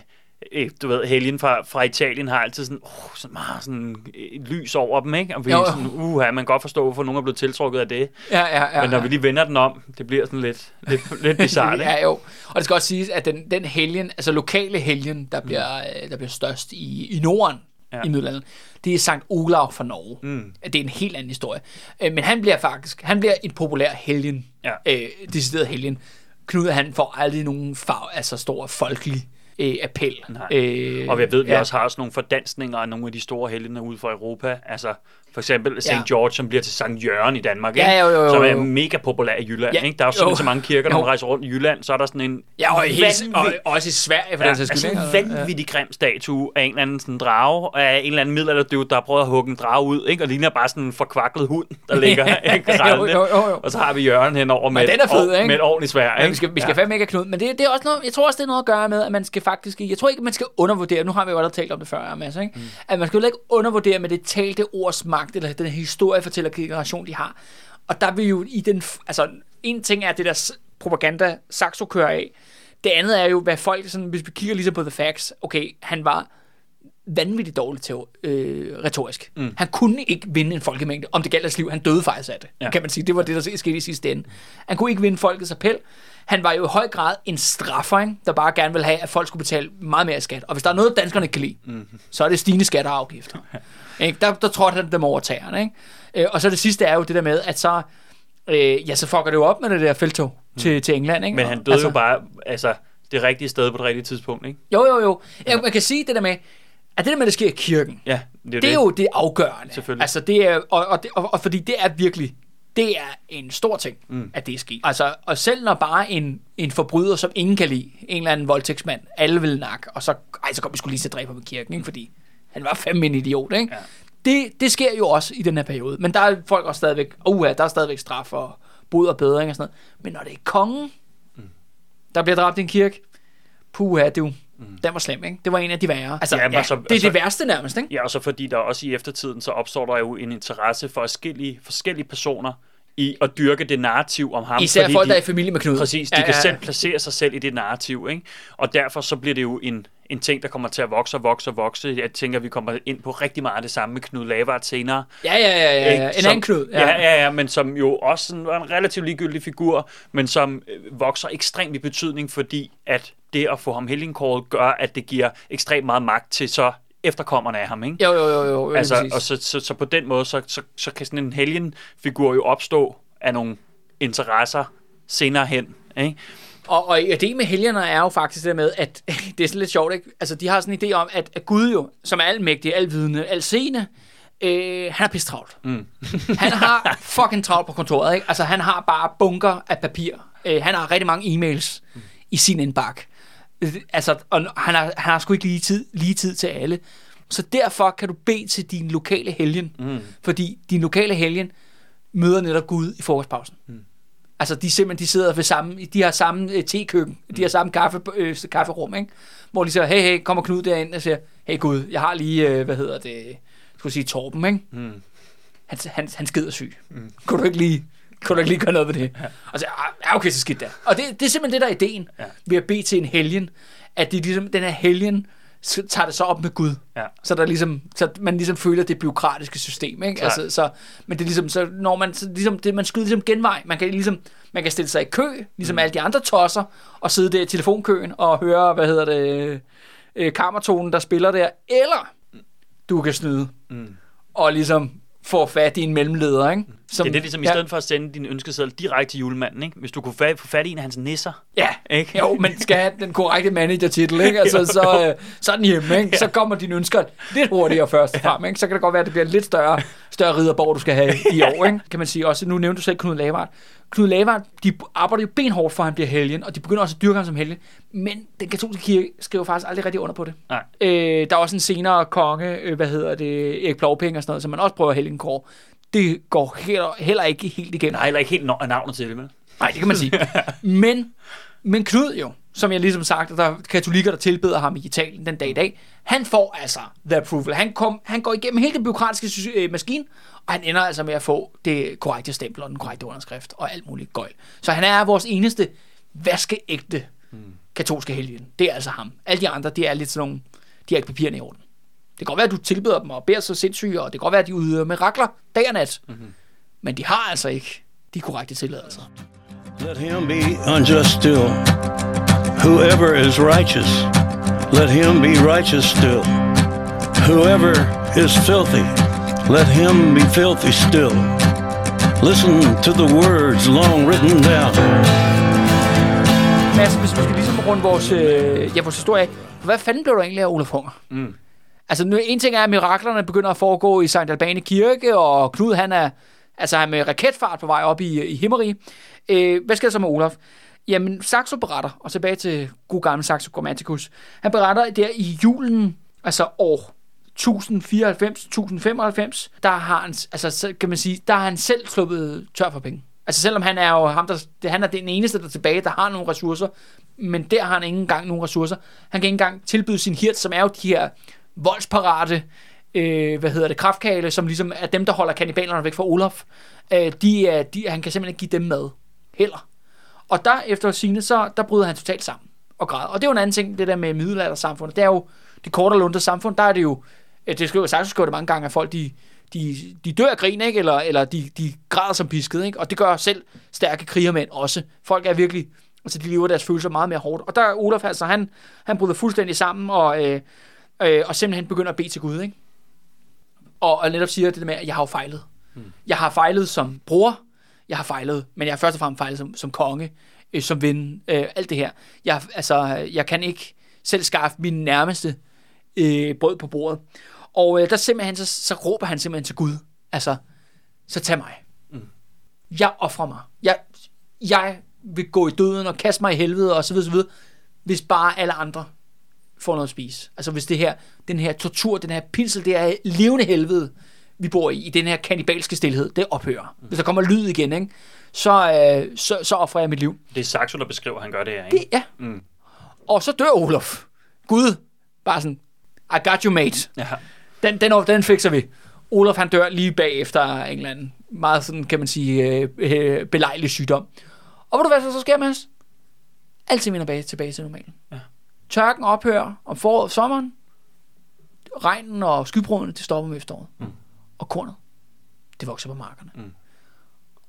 øh, du ved, helgen fra, fra Italien har altid sådan, oh, sådan meget sådan øh, lys over dem, ikke? Og vi Jo, jo. sådan, uh, man kan godt forstå, hvorfor nogen er blevet tiltrukket af det. Ja, ja, ja. Men når vi lige vender den om, det bliver sådan lidt, lidt, lidt bizarrt, ikke? ja, jo. Og det skal også siges, at den, den helgen, altså lokale helgen, der bliver, øh, der bliver størst i, i Norden, ja. I middelalderen, det er Sankt Olav fra Norge. Mm. Det er en helt anden historie. Men han bliver faktisk, han bliver en populær helgen. Ja. Øh, decideret helgen. Knud, han får aldrig nogen farve, altså stor folkelig øh, appel. Nej. Øh, Og jeg ved, vi ja. også har sådan nogle fordansninger af nogle af de store helgener ude for Europa. Altså for eksempel St. Ja. George, som bliver til Sankt Jørgen i Danmark, Ja, ikke? jo, jo, jo, som er mega populær i Jylland. Ja, Ikke? Der er jo simpelthen så mange kirker, når man rejser rundt i Jylland, så er der sådan en Ja, og, helt, og vanvittig- også i Sverige, for Ja, den sags altså skyld. en ikke? vanvittig grim statue af en eller anden sådan drage, af en eller anden middelalderdude, der har prøvet at hugge en drage ud, ikke? og ligner bare sådan en forkvaklet hund, der ligger ikke? Jo, jo, jo, jo. Og så har vi Jørgen henover med, den er fed, ikke? med et ordentligt svær. Ja, Ikke? vi skal, vi skal ja. fandme ikke have Knud, men det, det er også noget, jeg tror også, det er noget at gøre med, at man skal faktisk, jeg tror ikke, man skal undervurdere, nu har vi jo allerede talt om det før, Mads, ikke? Mm. at man skal jo ikke undervurdere med det talte ords magt, eller den historiefortællergeneration, de har. Og der vil jo i den, altså en ting er det der propaganda, Saxo kører af, det andet er jo, hvad folk, sådan, hvis vi kigger ligesom på The Facts, okay, han var vanvittigt dårlig til øh, retorisk. Mm. Han kunne ikke vinde en folkemængde, om det galt hans liv. Han døde faktisk af det, ja. Kan man sige. Det var det, der skete i sidste ende. Han kunne ikke vinde folkets appel. Han var jo i høj grad en straffer, ikke? der bare gerne ville have, at folk skulle betale meget mere skat. Og hvis der er noget, danskerne kan lide, mm. så er det stigende skatter og afgifter. Ikke? Der, der tror han dem over tæerne. Ikke? Øh, og så det sidste er jo det der med, at så, øh, ja, så fucker det jo op med det der feltog mm. til, til England. Ikke? Men han døde altså, jo bare altså, det rigtige sted på det rigtige tidspunkt. Ikke? Jo, jo, jo. Jeg, man kan sige det der med, at det der med, at det sker i kirken, Ja, det er, det er jo det afgørende. Selvfølgelig. Altså, det er, og, og, det, og, og fordi det er virkelig, det er en stor ting, mm. at det er sket. Altså, og selv når bare en, en forbryder, som ingen kan lide, en eller anden voldtægtsmand, alle vil nakke, og så, ej, så kom vi skulle lige til at dræbe ham i kirken, ikke? fordi han var fandme en idiot, ikke? Ja. Det, det sker jo også i den her periode, men der er folk også stadigvæk, uha, der er stadigvæk straf og bod og bedring og sådan noget. Men når det er kongen, mm. der bliver dræbt i en kirke, puha, du, mm. den var slem, ikke? Det var en af de værre. Altså, Ja, ja, så- det er altså- det værste nærmest, ikke? Ja, og så fordi der også i eftertiden, så opstår der jo en interesse for forskellige, forskellige personer i at dyrke det narrativ om ham. Især fordi folk, de, der er i familie med Knud. Præcis, de ja, kan ja. selv placere sig selv i det narrativ, ikke? Og derfor så bliver det jo en, en ting, der kommer til at vokse og vokse og vokse. Jeg tænker, vi kommer ind på rigtig meget af det samme med Knud Lavard senere. Ja, ja, ja, ja, ja. Ikke? En Som- anden Knud. Ja. ja, ja, ja, men som jo også sådan var en relativt ligegyldig figur, men som øh, vokser ekstremt i betydning, fordi at det at få ham helgenkåret gør, at det giver ekstremt meget magt til så efterkommerne af ham, ikke? Jo, jo, jo, jo, Altså, præcis. og så, så, så på den måde, så, så, så kan sådan en helgenfigur jo opstå af nogle interesser senere hen. Ikke? Og, og det med helgener er jo faktisk det der med, at det er sådan lidt sjovt, ikke? Altså, de har sådan en idé om, at, at Gud jo, som er almægtig, alvidende, alseende, øh, han er pisse travlt. Mm. han har fucking travlt på kontoret, ikke? Altså, han har bare bunker af papir. Øh, han har rigtig mange e-mails mm. i sin indbakke. Altså, og han har, han har sgu ikke lige tid, lige tid til alle. Så derfor kan du bede til din lokale helgen. Mm. Fordi din lokale helgen møder netop Gud i frokostpausen. Mm. Altså, de simpelthen, de sidder ved samme, de har samme øh, tekøkken, de har samme kaffe, øh, kafferum, ikke? Hvor de siger, hey, hey, kommer Knud derind og siger, hey Gud, jeg har lige, øh, hvad hedder det, skulle sige Torben, ikke? Mm. Han, han, han skider syg. Mm. Kunne du ikke lige, kunne du ikke lige gøre noget ved det? Ja. Og så, "Ah, ja, okay, så skidt der. Og det, det er simpelthen det, der er ideen ja. Ved at bede til en helgen, at det ligesom, den her helgen så tager det så op med Gud. Ja. Så, der ligesom, så man ligesom føler det byråkratiske system. Ikke? Altså, så, men det er ligesom, så når man, så ligesom, det, man skyder ligesom genvej. Man kan, ligesom, man kan stille sig i kø, ligesom mm. alle de andre tosser, og sidde der i telefonkøen og høre, hvad hedder det, øh, kammertonen, der spiller der. Eller du kan snyde Mm. og ligesom få fat i en mellemleder. Ikke? Som, Det er det ligesom, i stedet for at sende din ønskeseddel direkte til julemanden, ikke? Hvis du kunne fa- få fat i en af hans nisser, Ja, ikke? jo, men skal have den korrekte manager-titel, ikke? Altså, så, øh, så er den hjemme, ikke? Så kommer dine ønsker lidt hurtigere først frem, ikke? Så kan det godt være, at det bliver en lidt større, større ridderborg, du skal have i år, ikke? Kan man sige også. Nu nævnte du selv Knud Lavard. Knud Lavard, de arbejder jo benhårdt for, at han bliver helgen, og de begynder også at dyrke ham som helgen. Men den katolske kirke skriver faktisk aldrig rigtig under på det. Nej. Øh, der er også en senere konge, øh, hvad hedder det, Erik Plovpenge og sådan noget, som man også prøver at helgen kår. Det går heller, heller ikke helt igennem. Nej, heller ikke helt navnet til det, vel? Nej, det kan man sige. men, men Knud jo, som jeg ligesom sagt, at der er katolikker, der tilbeder ham i Italien den dag i dag, han får altså the approval. Han, kom, han går igennem hele den byråkratiske øh, maskine, og han ender altså med at få det korrekte stempel og den korrekte underskrift og alt muligt gøjl. Så han er vores eneste vaskeægte katolske helgen. Det er altså ham. Alle de andre, de er lidt sådan nogle, de har ikke papirerne i orden. Det kan godt være, at du tilbeder dem og beder så sindssyge, og det kan godt være, at de udøver mirakler dag og nat. Mm-hmm. Men de har altså ikke de korrekte tilladelser. Let him be unjust still. Whoever is righteous, let him be righteous still. Whoever is filthy, let him be filthy still. Listen to the words long written down. Mads, hvis vi skal ligesom runde vores, øh, ja, vores historie af, hvad fanden blev der egentlig af Olaf Hunger? Mm. Altså, nu, en ting er, at miraklerne begynder at foregå i St. Albane Kirke, og Knud, han er, altså, han er med raketfart på vej op i, i Himmerig. Øh, hvad sker der så med Olaf? Jamen, Saxo beretter, og tilbage til god gamle Saxo Grammaticus. Han beretter der i julen, altså år 1094-1095, der har han, altså, så kan man sige, der har han selv sluppet tør for penge. Altså selvom han er jo ham, der, han er den eneste, der er tilbage, der har nogle ressourcer, men der har han ikke engang nogen ressourcer. Han kan ikke engang tilbyde sin hirt, som er jo de her voldsparate, øh, hvad hedder det, kraftkale, som ligesom er dem, der holder kannibalerne væk fra Olaf. Øh, de, er, de, han kan simpelthen ikke give dem mad. Heller. Og der efter sine så der bryder han totalt sammen og græder. Og det er jo en anden ting, det der med middelaldersamfundet. Det er jo det korte og lunde samfund, der er det jo, øh, det skriver sagt, skriver det mange gange, at folk de, de, de dør af grin, ikke? Eller, eller de, de græder som pisket, ikke? og det gør selv stærke krigermænd også. Folk er virkelig, altså de lever deres følelser meget mere hårdt. Og der er Olaf altså, han, han bryder fuldstændig sammen, og, øh, øh, og simpelthen begynder at bede til Gud, ikke? Og, og netop siger det der med, at jeg har jo fejlet. Hmm. Jeg har fejlet som bror, jeg har fejlet, men jeg har først og fremmest fejlet som, som konge, øh, som ven, øh, alt det her. Jeg, altså, jeg kan ikke selv skaffe min nærmeste øh, brød på bordet. Og øh, der simpelthen, så, så råber han simpelthen til Gud, altså, så tag mig. Mm. Jeg offrer mig. Jeg, jeg vil gå i døden og kaste mig i helvede og så videre, så videre, hvis bare alle andre får noget at spise. Altså hvis det her, den her tortur, den her pinsel, det er levende helvede, vi bor i, i den her kanibalske stillhed, det ophører. Mm. Hvis der kommer lyd igen, ikke, så, øh, så, så offrer jeg mit liv. Det er Saxo, der beskriver, at han gør det her, ikke? Det, ja. Mm. Og så dør Olof. Gud, bare sådan, I got you, mate. Ja. Den, den, den fikser vi. Olof han dør lige bagefter en eller anden meget sådan, kan man sige, øh, øh, belejlig sygdom. Og ved du hvad så, så sker, Mads? Alting vender tilbage til normalen. Ja. Tørken ophører om foråret og sommeren. Regnen og skybrudene, det stopper med efteråret. Mm. Og kornet, det vokser på markerne. Mm.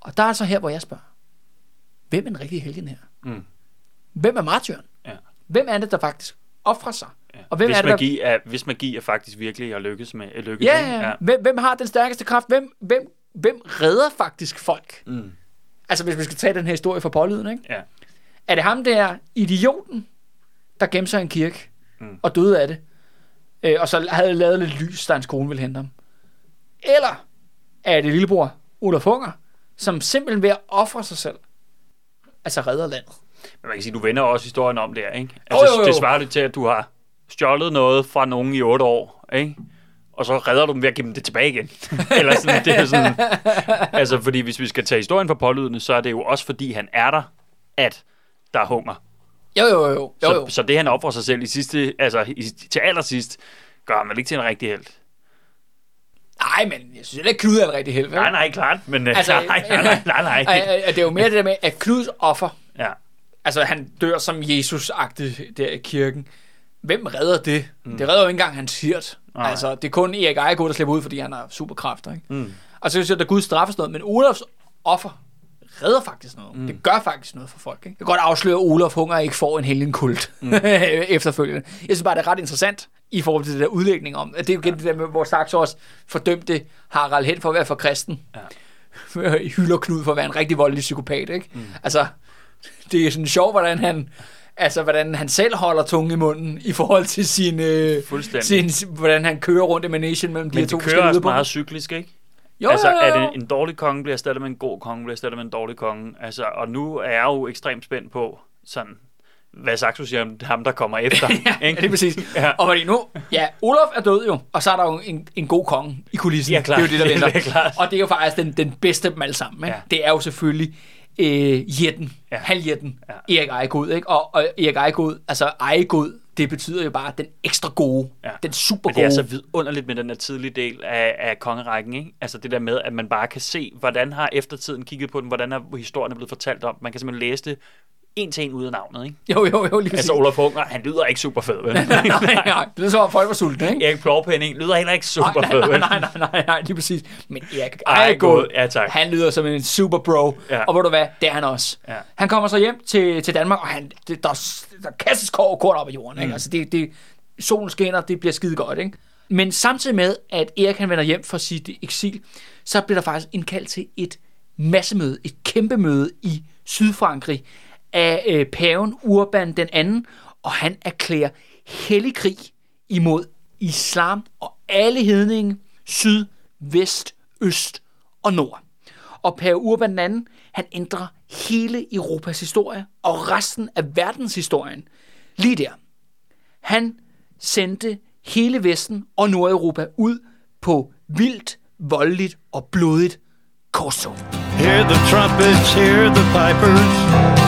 Og der er så her, hvor jeg spørger. Hvem er den rigtige helgen her? Mm. Hvem er martyren? Ja. Hvem er det, der faktisk offrer sig? Ja. Og hvem hvis, er det, der- magi er, hvis magi er faktisk virkelig at lykkes med at lykkes, Ja, ikke? ja. Hvem, hvem har den stærkeste kraft? Hvem, hvem, hvem redder faktisk folk? Mm. Altså, hvis vi skal tage den her historie fra pålyden, ikke? ja. Er det ham der idioten, der gemte sig en kirke Mm. og døde af det? Øh, og så havde lavet lidt lys, da hans kone ville hente ham? Eller er det lillebror Olaf Hunger, som simpelthen ved at ofre sig selv, altså redder landet? Men man kan sige, du vender også historien om der, ikke? Altså, Jo, jo, jo. det svarer det til, at du har stjålet noget fra nogen i otte år, ikke? Og så redder du dem ved at give dem det tilbage igen. Eller sådan, det er sådan... Altså, fordi hvis vi skal tage historien for pålydende, så er det jo også, fordi han er der, at der er hunger. Jo, jo, jo. jo, Så, jo. så det, han offrer sig selv i sidste, altså i, til allersidst, gør ham vel ikke til en rigtig held. Nej, men jeg synes ikke, Knud er en rigtig held. Nej, nej, klart, men øh, Altså, nej, nej, nej, nej, nej. Ej, ej, det er jo mere det der med, at Knuds offer, Ja. altså han dør som Jesus-agtig der i kirken. Hvem redder det? Mm. Det redder jo ikke engang hans hirt. Nej. Altså, det er kun Erik Ejegod, der slipper ud, fordi han har superkræfter. Ikke? Mm. Og så synes jeg, at Gud straffes noget, men Olafs offer redder faktisk noget. Mm. Det gør faktisk noget for folk. Ikke? Jeg kan godt afsløre, at Olaf Hunger ikke får en helgen kult mm. efterfølgende. Jeg synes bare, det er ret interessant i forhold til det der udlægning om, at det er jo igen det der med, hvor Saxo også fordømte Harald Hen for at være for kristen. Ja. Hylder Knud for at være en rigtig voldelig psykopat. Ikke? Mm. Altså, det er sådan sjovt, hvordan han, altså, hvordan han selv holder tungen i munden i forhold til sin, øh, sin hvordan han kører rundt i managen mellem de her Men to det kører forskellige også meget cyklisk, ikke? Jo, altså, jo, jo, jo. at en, en dårlig konge bliver erstattet med en god konge, bliver erstattet med en dårlig konge. Altså, og nu er jeg jo ekstremt spændt på, sådan, hvad Saxo siger om ham, der kommer efter. ja, ikke? det er præcis. Ja. Ja. Og fordi nu, ja, Olof er død jo, og så er der jo en, en god konge i kulissen. Ja, klart. Det er jo det, der Det venter. er klart. Og det er jo faktisk den, den bedste af dem alle sammen. Ikke? Ja. Det er jo selvfølgelig øh, Jetten, Ja. ja. halvjetten, Ja. ja. Erik Ejegod. Ikke? Og, og Erik Ejegod, altså Ejegod, det betyder jo bare den ekstra gode, Ja. den super Men det er gode. så vidunderligt med den her tidlige del af, af kongerækken, ikke? Altså det der med, at man bare kan se, hvordan har eftertiden kigget på den, hvordan er historien blevet fortalt om. Man kan simpelthen læse det en til en ud af navnet, ikke? Jo, jo, jo, lige. Altså Olaf Hunger, han lyder ikke super fed, vel? nej, nej, det er så, at folk var sultne, ikke? Erik Plårpenning lyder heller ikke super nej, fed, nej, vel? nej, nej, nej, nej, lige præcis. Men Erik Ejegod, ja, tak. han lyder som en super bro. Ja. Og ved du hvad, det er han også. Ja. Han kommer så hjem til, til Danmark, og han, det, der, der kastes kår og kort op af jorden. Mm. Ikke? Altså det, det, solen skinner, det bliver skide godt. Ikke? Men samtidig med, at Erik han vender hjem fra sit eksil, så bliver der faktisk indkaldt til et massemøde, et kæmpe møde i Sydfrankrig af øh, paven Urban den anden, og han erklærer hellig krig imod islam og alle hedninge, syd, vest, øst og nord. Og pave Urban den anden, han ændrer hele Europas historie og resten af verdenshistorien lige der. Han sendte hele Vesten og Nordeuropa ud på vildt, voldeligt og blodigt korstog. Hear the trumpets, hear the pipers.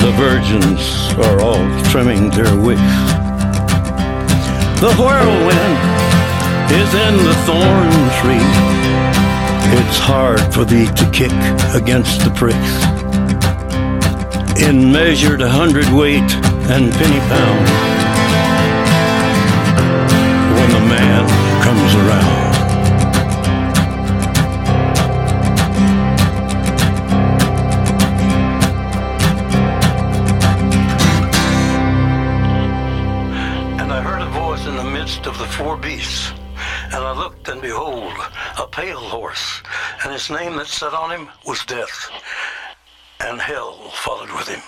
The virgins are all trimming their wicks. The whirlwind is in the thorn tree. It's hard for thee to kick against the pricks. In measured hundredweight and penny pound. When the man comes around. Beasts. And I looked, and behold, a pale horse, and his name that sat on him was Death. And hell followed with him.